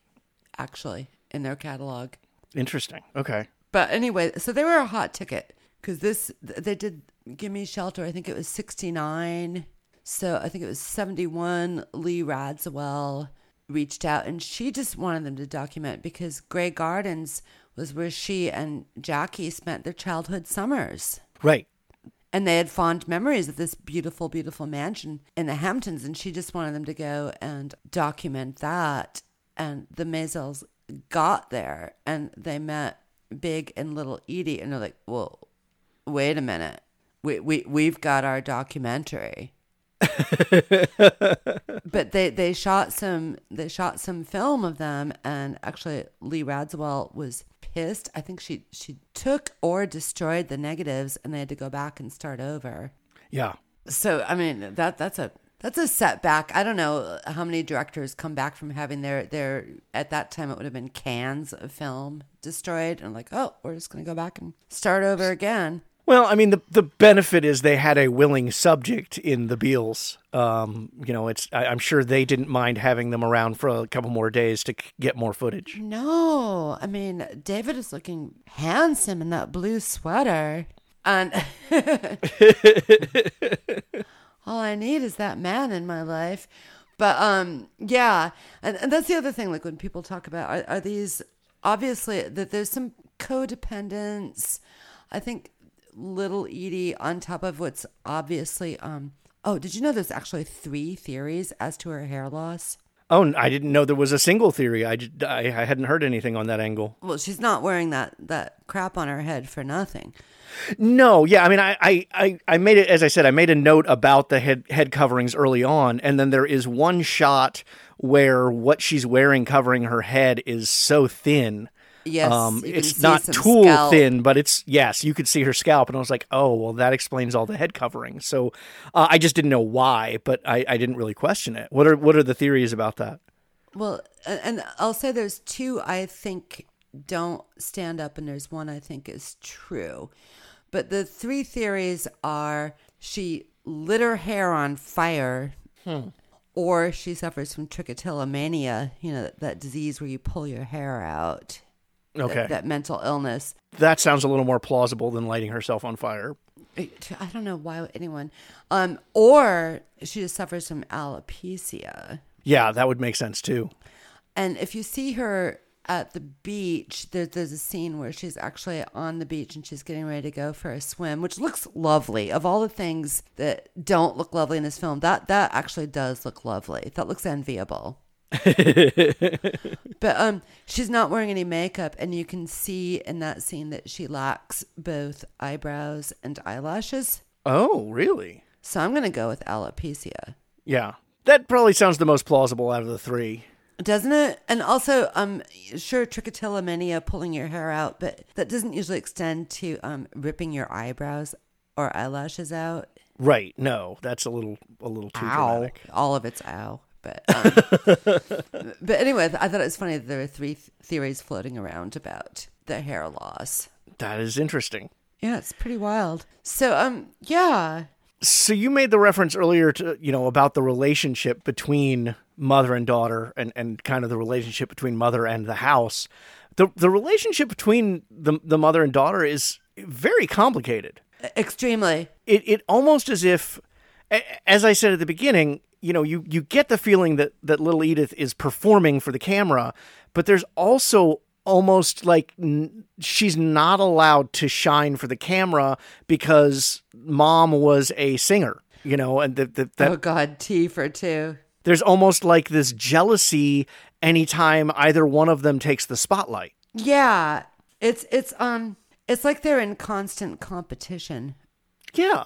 actually, in their catalog. Interesting. Okay. But anyway, so they were a hot ticket because this they did give me shelter. I think it was sixty nine. So I think it was seventy one. Lee Radziwill reached out and she just wanted them to document because Grey Gardens was where she and Jackie spent their childhood summers. Right. And they had fond memories of this beautiful, beautiful mansion in the Hamptons, and she just wanted them to go and document that. And the Maysles got there, and they met Big and Little Edie, and they're like, "Well, wait a minute, we we we've got our documentary." but they they shot some they shot some film of them, and actually Lee Radziwill was pissed. I think she she took or destroyed the negatives, and they had to go back and start over. Yeah. So I mean that that's a that's a setback. I don't know how many directors come back from having their their at that time it would have been cans of film destroyed and like oh we're just gonna go back and start over again. Well, I mean, the the benefit is they had a willing subject in the Beales. Um, you know, it's I, I'm sure they didn't mind having them around for a couple more days to c- get more footage. No, I mean David is looking handsome in that blue sweater, and all I need is that man in my life. But um, yeah, and, and that's the other thing. Like when people talk about are, are these obviously that there's some codependence. I think little Edie on top of what's obviously um. Oh, did you know there's actually three theories as to her hair loss? Oh, I didn't know there was a single theory. I, I, I hadn't heard anything on that angle. Well, she's not wearing that that crap on her head for nothing. No, yeah, I mean, I, I, I, I made it as I said. I made a note about the head head coverings early on, and then there is one shot where what she's wearing covering her head is so thin. Yes, um, it's not tool scalp. thin, but it's yes, you could see her scalp, and I was like, oh, well, that explains all the head covering. So uh, I just didn't know why, but I, I didn't really question it. What are what are the theories about that? Well, and I'll say there's two I think don't stand up, and there's one I think is true. But the three theories are she lit her hair on fire, or she suffers from trichotillomania, you know, that, that disease where you pull your hair out, Okay, that, mental illness. that sounds a little more plausible than lighting herself on fire. I don't know why anyone, um, or she just suffers from alopecia. Yeah, that would make sense too. And if you see her at the beach, there, there's a scene where she's actually on the beach and she's getting ready to go for a swim, which looks lovely. Of all the things that don't look lovely in this film, that that actually does look lovely. That looks enviable. but um, she's not wearing any makeup, and you can see in that scene that she lacks both eyebrows and eyelashes. Oh, really? So I'm gonna go with alopecia. Yeah, that probably sounds the most plausible out of the three. Doesn't it? And also, um, sure, trichotillomania, pulling your hair out, but that doesn't usually extend to um, ripping your eyebrows or eyelashes out. Right? No, that's a little a little too dramatic. All of it's ow. But um, but anyway, I thought it was funny that there were three th- theories floating around about the hair loss. That is interesting. Yeah, it's pretty wild. So um, yeah, So you made the reference earlier to you know about the relationship between mother and daughter, and and kind of the relationship between mother and the house. the The relationship between the the mother and daughter is very complicated. extremely. it it almost as if as I said at the beginning, you know, you you get the feeling that that little Edith is performing for the camera, but there's also almost like n- she's not allowed to shine for the camera because mom was a singer, you know, and that that, that oh God, Tea for Two. there's almost like this jealousy anytime either one of them takes the spotlight. Yeah, it's it's um, it's like they're in constant competition. Yeah.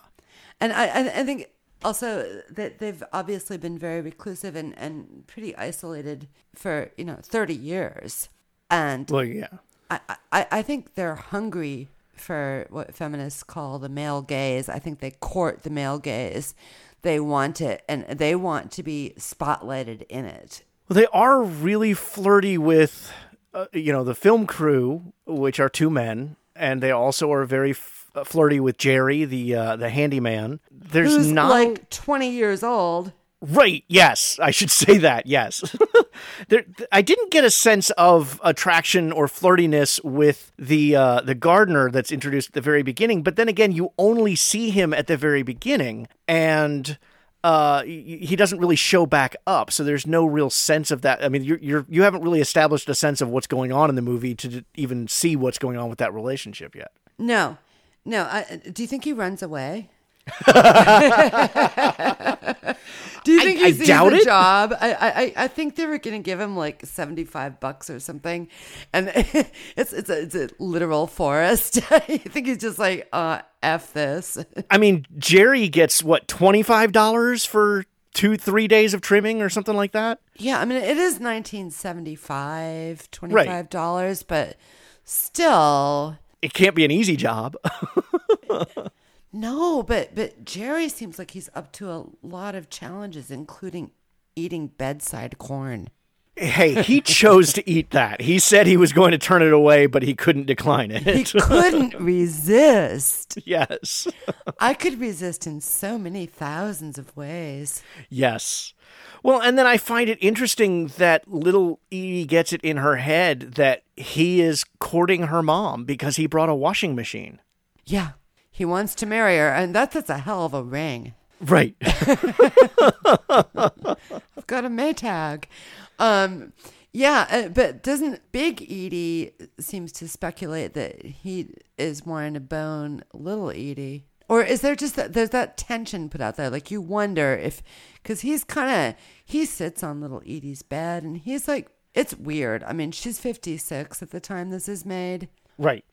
And I, I think also that they've obviously been very reclusive and, and pretty isolated for, you know, 30 years. And Well, yeah. I, I, I think they're hungry for what feminists call the male gaze. I think they court the male gaze. They want it and they want to be spotlighted in it. Well, they are really flirty with, uh, you know, the film crew, which are two men, and they also are very f- flirty with Jerry, the uh, the handyman. There's Who's not like 20 years old. right. Yes, I should say that. Yes, there. I didn't get a sense of attraction or flirtiness with the uh, the gardener that's introduced at the very beginning. But then again, you only see him at the very beginning, and uh, y- he doesn't really show back up. So there's no real sense of that. I mean, you're, you're you haven't really established a sense of what's going on in the movie to d- even see what's going on with that relationship yet. No, no. I, do you think he runs away? Do you think I he sees doubt the it. job? I, I I think they were going to give him like seventy five bucks or something, and it's it's a, it's a literal forest. I think he's just like, uh, f this. I mean, Jerry gets what twenty five dollars for two three days of trimming or something like that. Yeah, I mean it is 1975, 25 dollars, but still It can't be an easy job. no, but but Jerry seems like he's up to a lot of challenges including eating bedside corn. Hey, he chose to eat that. He said he was going to turn it away, but he couldn't decline it. He couldn't resist. yes. I could resist in so many thousands of ways. Yes. Well, and then I find it interesting that little Edie gets it in her head that he is courting her mom because he brought a washing machine. Yeah, he wants to marry her, and that's, that's a hell of a ring. Right. I've got a Maytag. Um, yeah, uh, but doesn't Big Edie seems to speculate that he is wanting to bone Little Edie? Or is there just that there's that tension put out there? Like you wonder if, because he's kind of he sits on Little Edie's bed and he's like, it's weird. I mean, she's 56 at the time this is made. right.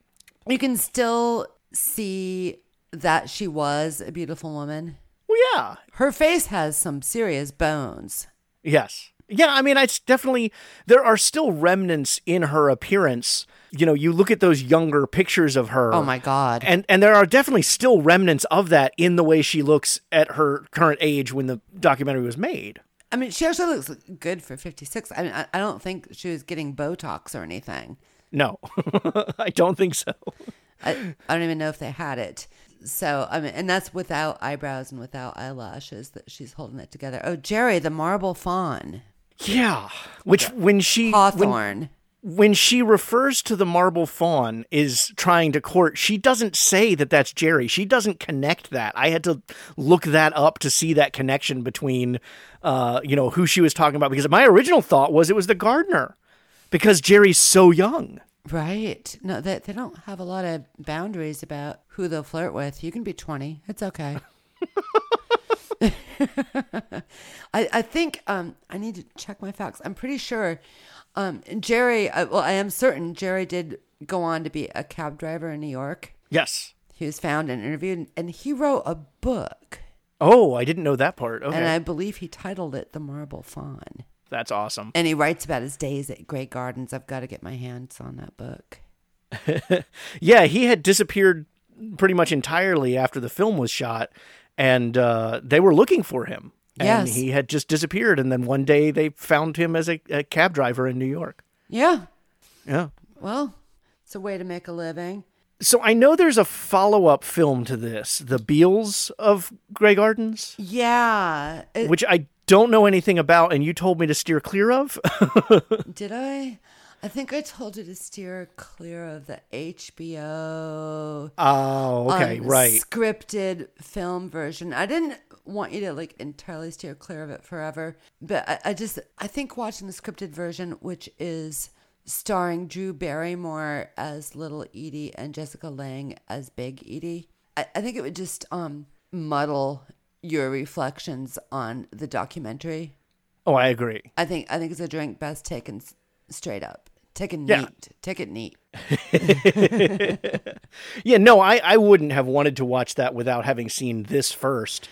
You can still see that she was a beautiful woman. Yeah. Her face has some serious bones. Yes. Yeah, I mean, it's definitely, there are still remnants in her appearance. You know, you look at those younger pictures of her. Oh my God. And and there are definitely still remnants of that in the way she looks at her current age when the documentary was made. I mean, she actually looks good for 56. I mean, I, I don't think she was getting Botox or anything. No, I don't think so. I, I don't even know if they had it. So, I mean, and that's without eyebrows and without eyelashes that she's holding it together. Oh, Jerry, the marble fawn. Yeah, which when she when, Hawthorne. when she refers to the marble fawn is trying to court, she doesn't say that that's Jerry. She doesn't connect that. I had to look that up to see that connection between, uh, you know, who she was talking about because my original thought was it was the gardener because Jerry's so young. Right. No, they, they don't have a lot of boundaries about who they'll flirt with. You can be 20. It's okay. I, I think um, I need to check my facts. I'm pretty sure um, Jerry, uh, well, I am certain Jerry did go on to be a cab driver in New York. Yes. He was found and interviewed, and he wrote a book. Oh, I didn't know that part. Okay, And I believe he titled it The Marble Fawn. That's awesome. And he writes about his days at Grey Gardens. I've got to get my hands on that book. Yeah, he had disappeared pretty much entirely after the film was shot, and uh, they were looking for him. And Yes. he had just disappeared, and then one day they found him as a, a cab driver in New York. Yeah. Yeah. Well, it's a way to make a living. So I know there's a follow up film to this, The Beales of Grey Gardens, Yeah. It- which I don't know anything about, and you told me to steer clear of. Did I? I think I told you to steer clear of the HBO oh, okay, right. scripted film version. I didn't want you to like entirely steer clear of it forever, but I, I just I think watching the scripted version, which is starring Drew Barrymore as Little Edie and Jessica Lange as Big Edie, I, I think it would just um muddle your reflections on the documentary. Oh, I agree. I think I think it's a drink best taken straight up. Taken Yeah. neat. Take it neat. Yeah, no, I, I wouldn't have wanted to watch that without having seen this first.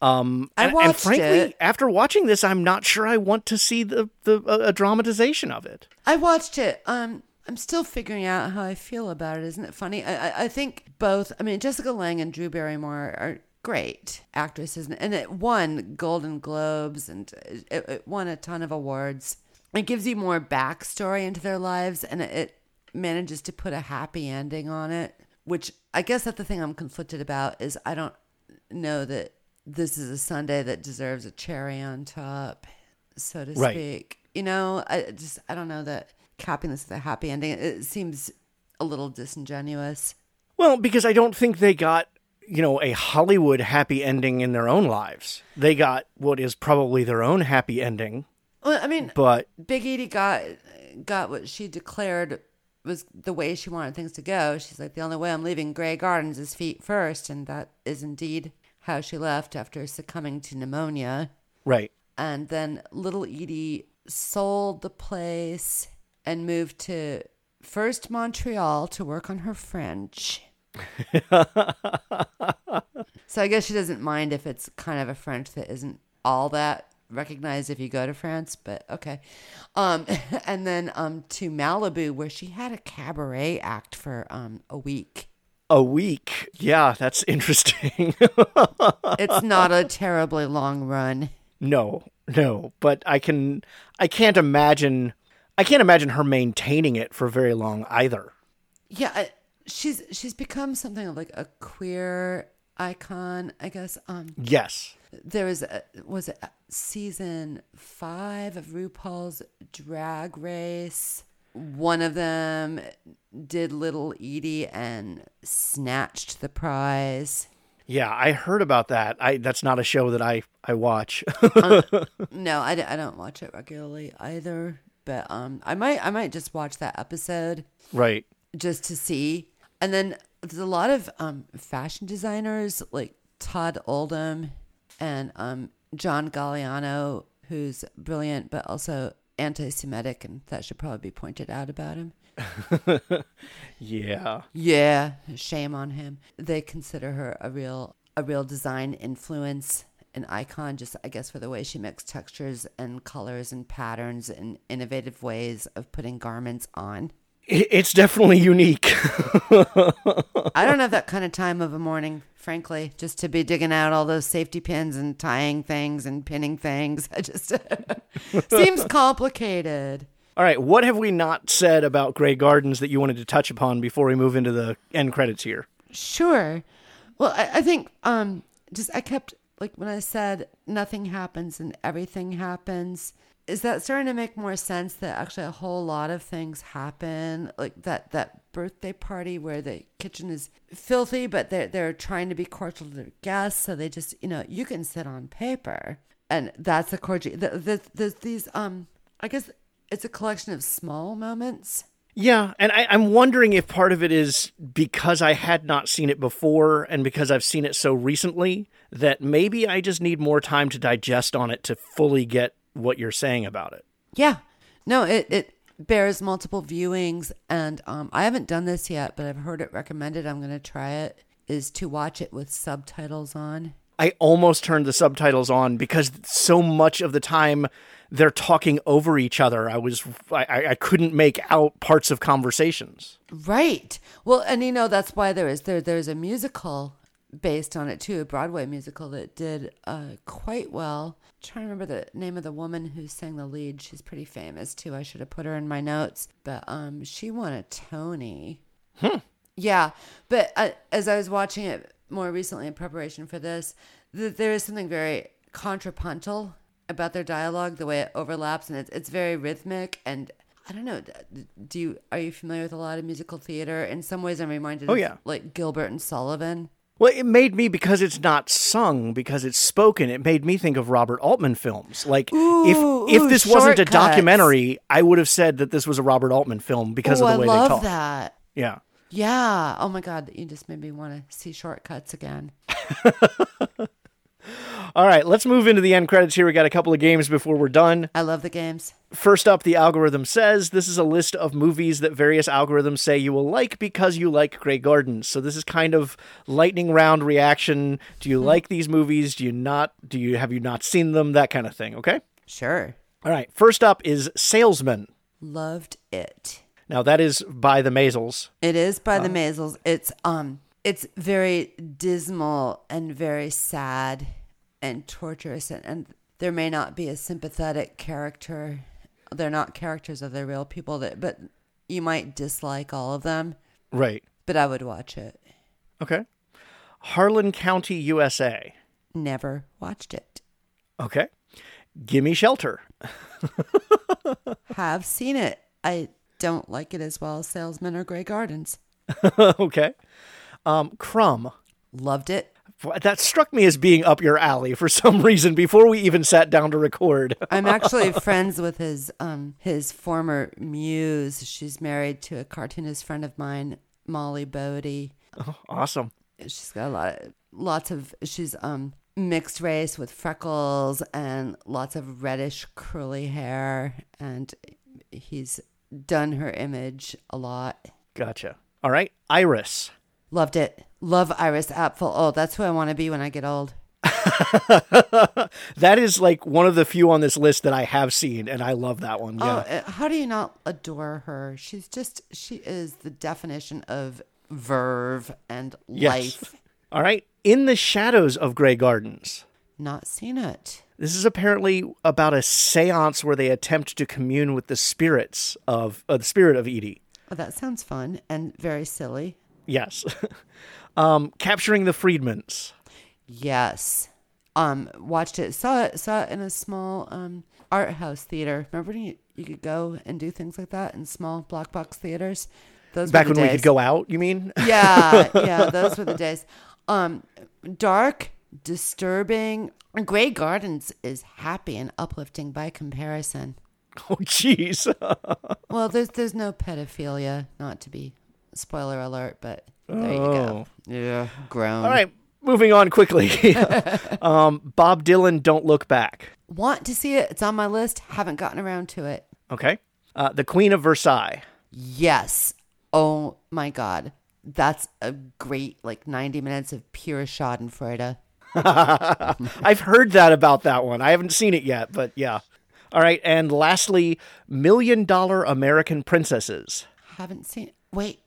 Um, I and, and frankly, it. after watching this, I'm not sure I want to see the the a, a dramatization of it. I watched it. Um, I'm still figuring out how I feel about it. Isn't it funny? I, I, I think both. I mean, Jessica Lange and Drew Barrymore are great actresses, and it won Golden Globes and it, it won a ton of awards. It gives you more backstory into their lives, and it, it manages to put a happy ending on it. Which I guess that's the thing I'm conflicted about is I don't know that this is a Sunday that deserves a cherry on top, so to Right. speak. You know, I just I don't know that capping this with a happy ending. It seems a little disingenuous. Well, because I don't think they got you know a Hollywood happy ending in their own lives. They got what is probably their own happy ending, Well, I mean, but Big Edie got got what she declared was the way she wanted things to go. She's like, the only way I'm leaving Grey Gardens is feet first, and that is indeed how she left after succumbing to pneumonia. Right. And then little Edie sold the place and moved to first Montreal to work on her French. so I guess she doesn't mind if it's kind of a French that isn't all that recognized if you go to France, but okay. Um, and then um, to Malibu where she had a cabaret act for um, a week. A week. Yeah, that's interesting. It's not a terribly long run. no, no, but I can I can't imagine I can't imagine her maintaining it for very long either. Yeah, she's she's become something of like a queer icon, I guess. Um, Yes. there was a, was it season five of RuPaul's Drag Race. One of them did Little Edie and snatched the prize. Yeah, I heard about that. I that's not a show that I I watch. No, I, I don't watch it regularly either, but um, I might I might just watch that episode right. just to see. And then there's a lot of um, fashion designers like Todd Oldham and um, John Galliano, who's brilliant but also anti-Semitic, and that should probably be pointed out about him. Yeah. Yeah, shame on him. They consider her a real a real design influence, an icon. Just I guess for the way she mixed textures and colors and patterns and innovative ways of putting garments on. It's definitely unique. I don't have that kind of time of a morning, frankly, just to be digging out all those safety pins and tying things and pinning things. I just seems complicated. All right, what have we not said about Grey Gardens that you wanted to touch upon before we move into the end credits here? Sure. Well, I, I think um just I kept like when I said nothing happens and everything happens. Is that starting to make more sense that actually a whole lot of things happen? Like that that birthday party where the kitchen is filthy, but they're they're trying to be cordial to their guests, so they just you know you can sit on paper, and that's a cordial. The, the, there's these um I guess it's a collection of small moments. Yeah, and I, I'm wondering if part of it is because I had not seen it before and because I've seen it so recently that maybe I just need more time to digest on it to fully get what you're saying about it. Yeah. No, it, it bears multiple viewings. And um, I haven't done this yet, but I've heard it recommended. I'm going to try it. Is to watch it with subtitles on. I almost turned the subtitles on because so much of the time they're talking over each other. I was I, I- I couldn't make out parts of conversations. Right. Well, and you know that's why there is there there's a musical based on it too, a Broadway musical that did uh, quite well. trying to remember the name of the woman who sang the lead. She's pretty famous too. I should have put her in my notes, but um, she won a Tony. Yeah, but uh, as I was watching it more recently in preparation for this, th- there is something very contrapuntal about their dialogue, the way it overlaps, and it's it's very rhythmic. And I don't know, do you are you familiar with a lot of musical theater? In some ways, I'm reminded Oh, of yeah. like Gilbert and Sullivan. Well, it made me because it's not sung, because it's spoken. It made me think of Robert Altman films. Like Ooh, if if ooh, this wasn't a documentary, I would have said that this was a Robert Altman film because oh, of the way I love they talk. that. Yeah. Yeah. Oh my God, you just made me want to see Short Cuts again. All right, let's move into the end credits here. We got a couple of games before we're done. I love the games. First up, the algorithm says this is a list of movies that various algorithms say you will like because you like Grey Gardens. So this is kind of lightning round reaction. Do you like these movies? Do you not? Do you have you not seen them? That kind of thing. Okay. Sure. All right. First up is Salesman. Loved it. Now that is by the Maysles. It is by Uh. the Maysles. It's um it's very dismal and very sad and torturous and, and there may not be a sympathetic character. They're not characters of the real people that but you might dislike all of them, Right. but I would watch it. Okay. Harlan County, USA. Never watched it. Okay. Gimme Shelter. Have seen it. I don't like it as well as Salesman or Grey Gardens. okay. Um, Crumb. Loved it. That struck me as being up your alley for some reason before we even sat down to record. I'm actually friends with his um his former muse. She's married to a cartoonist friend of mine, Molly Bodie. awesome. she's got a lot of lots of she's um mixed race with freckles and lots of reddish curly hair and he's done her image a lot. Gotcha. All right. Iris. Loved it. Love Iris Apfel. Oh, that's who I want to be when I get old. that is like one of the few on this list that I have seen, and I love that one. Yeah. Oh, uh, how do you not adore her? She's just she is the definition of verve and Yes. life. All right. In the shadows of Grey Gardens. Not seen it. This is apparently about a séance where they attempt to commune with the spirits of uh, the spirit of Edie. Oh, that sounds fun and very silly. Yes. um, capturing the Friedmans. Yes. Um, watched it. Saw it. Saw it in a small um art house theater. Remember when you, you could go and do things like that in small block box theaters. Those Back when the we could go out, you mean? Yeah, yeah, those were the days. Um, dark, disturbing. Grey Gardens is happy and uplifting by comparison. oh, jeez. Well, there's there's no pedophilia, not to be spoiler alert, but there you go. Yeah, grown. All right. Moving on quickly. um, Bob Dylan, Don't Look Back. Want to see it? It's on my list. Haven't gotten around to it. Okay. Uh, the Queen of Versailles. Yes. Oh my God. That's a great like 90 minutes of pure Schadenfreude. I've heard that about that one. I haven't seen it yet, but yeah. All right. And lastly, Million Dollar American Princesses. Haven't seen. Wait,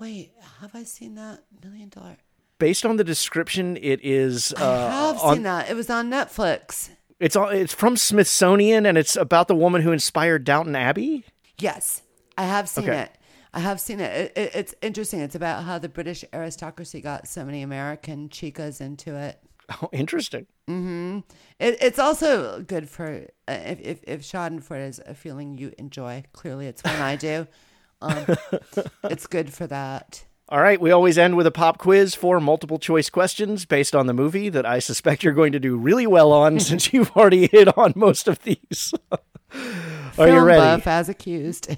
wait. Have I seen that million dollar? Based on the description, it is. Uh, I have on- seen that. It was on Netflix. It's on, it's from Smithsonian, and it's about the woman who inspired Downton Abbey. Yes, I have seen Okay. it. I have seen it. It, it. It's interesting. It's about how the British aristocracy got so many American chicas into it. Oh, interesting. It, it's also good for uh, if, if if Schadenfreude is a feeling you enjoy. Clearly, it's one I do. Um, it's good for that. All right, we always end with a pop quiz for multiple choice questions based on the movie that I suspect you're going to do really well on since you've already hit on most of these. Are you Film ready? buff as accused.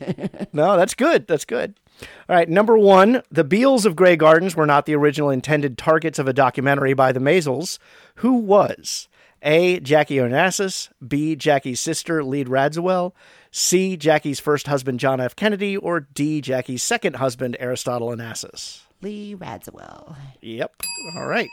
No, that's good. That's good. All right, number one, the Beales of Grey Gardens were not the original intended targets of a documentary by the Maysles. Who was? A. Jackie Onassis. B. Jackie's sister, Lee Radziwill. C. Jackie's first husband, John F. Kennedy. Or D. Jackie's second husband, Aristotle Onassis. Lee Radziwill. Yep. All right.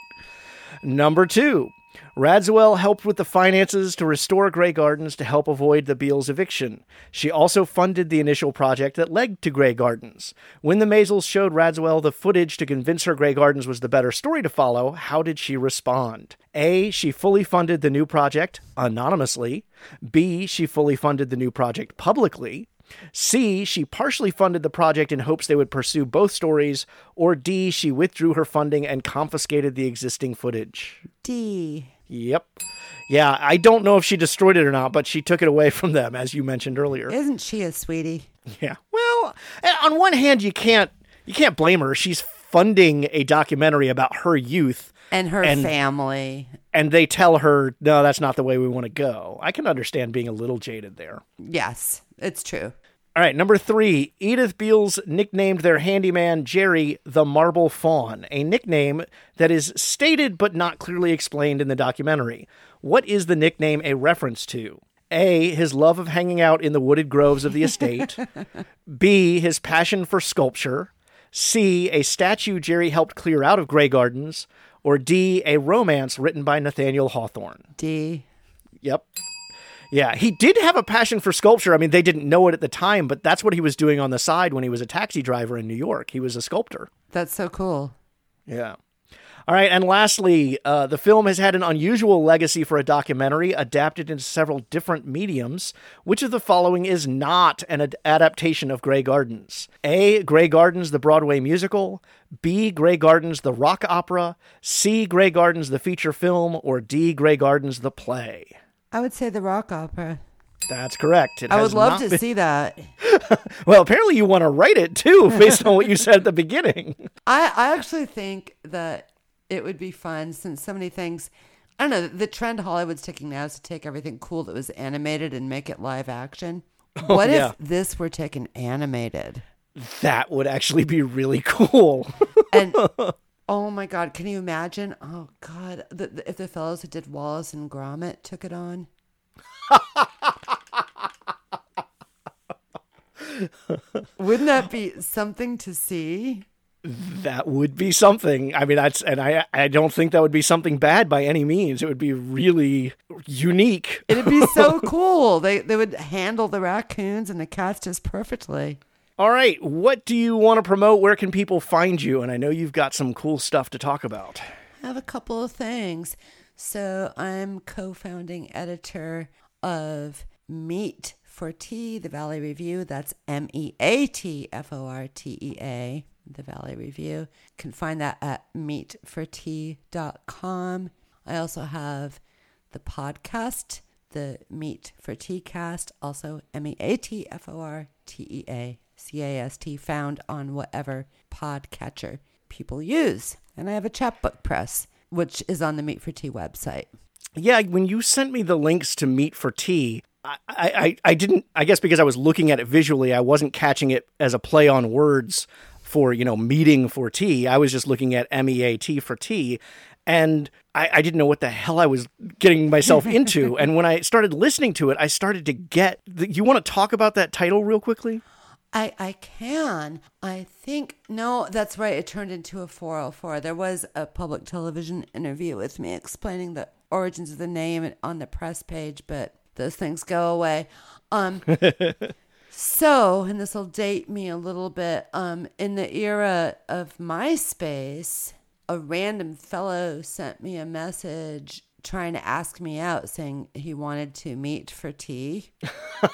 Number two, Radziwill helped with the finances to restore Grey Gardens to help avoid the Beales' eviction. She also funded the initial project that led to Grey Gardens. When the Maysles showed Radziwill the footage to convince her Grey Gardens was the better story to follow, how did she respond? A. She fully funded the new project anonymously. B. She fully funded the new project publicly. C, she partially funded the project in hopes they would pursue both stories, or D, she withdrew her funding and confiscated the existing footage. D. Yep. Yeah, I don't know if she destroyed it or not, but she took it away from them, as you mentioned earlier. Isn't she a sweetie? Yeah. Well, eh, on one hand, you can't you can't blame her. She's funding a documentary about her youth, And her And- family. and they tell her, "No, that's not the way we want to go." I can understand being a little jaded there. Yes, it's true. All right, number three. Edith Beales nicknamed their handyman Jerry the Marble Fawn, a nickname that is stated but not clearly explained in the documentary. What is the nickname a reference to? A. His love of hanging out in the wooded groves of the estate. B. His passion for sculpture. C. A statue Jerry helped clear out of Grey Gardens. Or D. A romance written by Nathaniel Hawthorne. D. Yep. Yeah, he did have a passion for sculpture. I mean, they didn't know it at the time, but that's what he was doing on the side when he was a taxi driver in New York. He was a sculptor. That's so cool. Yeah. All right, and lastly, uh, the film has had an unusual legacy for a documentary adapted into several different mediums. Which of the following is not an ad- adaptation of Grey Gardens? A. Grey Gardens, the Broadway musical. B. Grey Gardens, the rock opera. C. Grey Gardens, the feature film. Or D. Grey Gardens, the play. I would say the rock opera. That's correct. It I would love to been- see that. Well, apparently you want to write it too, based on what you said at the beginning. I, I actually think that it would be fun since so many things. I don't know. The trend Hollywood's taking now is to take everything cool that was animated and make it live action. Oh, what Oh, yeah. if this were taken animated? That would actually be really cool. And Oh my God! Can you imagine? Oh God! The, the, if the fellows who did Wallace and Gromit took it on. Wouldn't that be something to see? That would be something. I mean, that's and I I don't think that would be something bad by any means. It would be really unique. It'd be so cool. They they would handle the raccoons and the cats just perfectly. All right, what do you want to promote? Where can people find you? And I know you've got some cool stuff to talk about. I have a couple of things. So I'm co-founding editor of Meat for Tea, the Valley Review. That's M E A T F O R T E A, the Valley Review. You can find that at meatfortea.com. I also have the podcast, the Meat for Tea cast, also M E A T F O R T E A C A S T, found on whatever podcatcher people use. And I have a chapbook press, which is on the Meat for Tea website. Yeah, when you sent me the links to Meat for Tea, I, I, I didn't, I guess because I was looking at it visually, I wasn't catching it as a play on words for, you know, meeting for tea. I was just looking at M E A T for tea. And I, I didn't know what the hell I was getting myself into. and when I started listening to it, I started to get. The, you want to talk about that title real quickly? I, I can. I think, no, that's right. It turned into a 404. There was a public television interview with me explaining the origins of the name on the press page, but those things go away. Um, so, and this will date me a little bit. Um, in the era of MySpace, a random fellow sent me a message trying to ask me out, saying he wanted to meet for tea.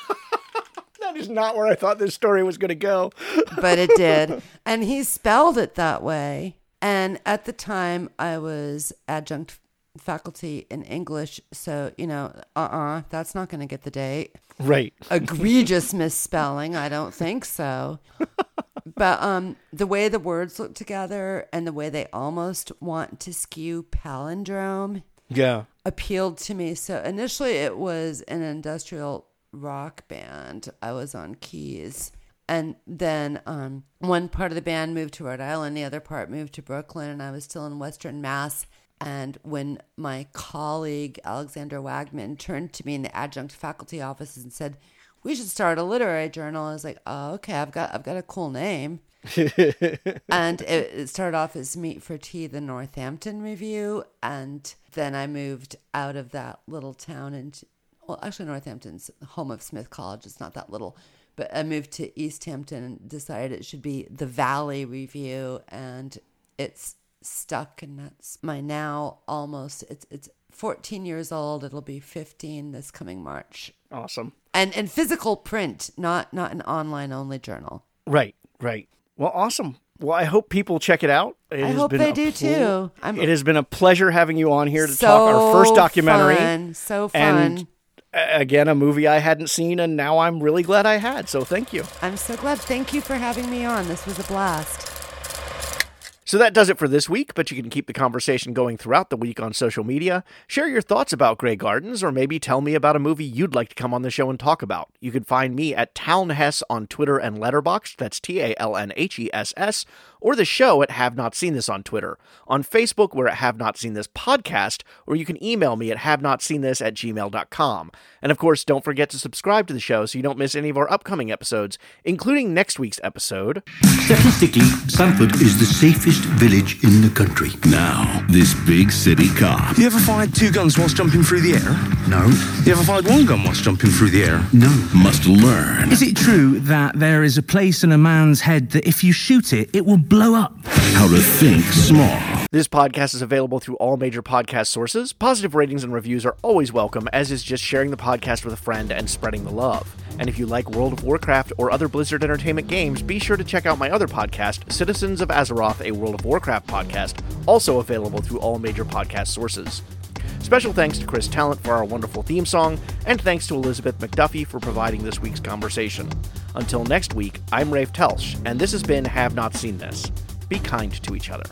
That is not where I thought this story was going to go. but it did. And he spelled it that way. And at the time, I was adjunct faculty in English. So, you know, uh uh-uh, uh, that's not going to get the date. Right. Egregious misspelling. I don't think so. but um, the way the words look together and the way they almost want to skew palindrome Yeah. appealed to me. So initially, it was an industrial rock band. I was on keys. And then um, one part of the band moved to Rhode Island, the other part moved to Brooklyn, and I was still in Western Mass. And when my colleague Alexander Wagman turned to me in the adjunct faculty office and said, "We should start a literary journal," I was like, "Oh, okay. I've got I've got a cool name." and it, it started off as Meet for Tea, the Northampton Review, and then I moved out of that little town into well, actually, Northampton's home of Smith College. It's not that little, but I moved to Easthampton and decided it should be the Valley Review, and it's stuck, and that's my now almost. It's it's 14 years old. It'll be 15 this coming March, Awesome. and and physical print, not not an online only journal. Right. Right. Well, awesome. Well, I hope people check it out. It I hope they do pl- too. I'm It has been a pleasure having you on here to so talk our first documentary. fun, so fun. And again, a movie I hadn't seen, and now I'm really glad I had. So thank you. I'm so glad. Thank you for having me on. This was a blast. So that does it for this week, but you can keep the conversation going throughout the week on social media. Share your thoughts about Grey Gardens, or maybe tell me about a movie you'd like to come on the show and talk about. You can find me at Talnhess on Twitter and Letterboxd, that's T A L N H E S S, or the show at Have Not Seen This on Twitter. On Facebook, we're at Have Not Seen This Podcast, or you can email me at have not seen this at gmail.com. And of course, don't forget to subscribe to the show so you don't miss any of our upcoming episodes, including next week's episode. Statistically, Sandford is the safest village in the country. Now, this big city cop. You ever fired two guns whilst jumping through the air? No, You ever fired one gun whilst jumping through the air? no. Must learn Is it true that there is a place in a man's head that if you shoot it, it will blow up? how to think small. This podcast is available through all major podcast sources. Positive ratings and reviews are always welcome, as is just sharing the podcast with a friend and spreading the love. And if you like World of Warcraft or other Blizzard Entertainment games, be sure to check out my other podcast, Citizens of Azeroth, a World of Warcraft podcast, also available through all major podcast sources. Special thanks to Chris Talent for our wonderful theme song, and thanks to Elizabeth MacDuffie for providing this week's conversation. Until next week, I'm Rafe Telsch, and this has been Have Not Seen This. Be kind to each other.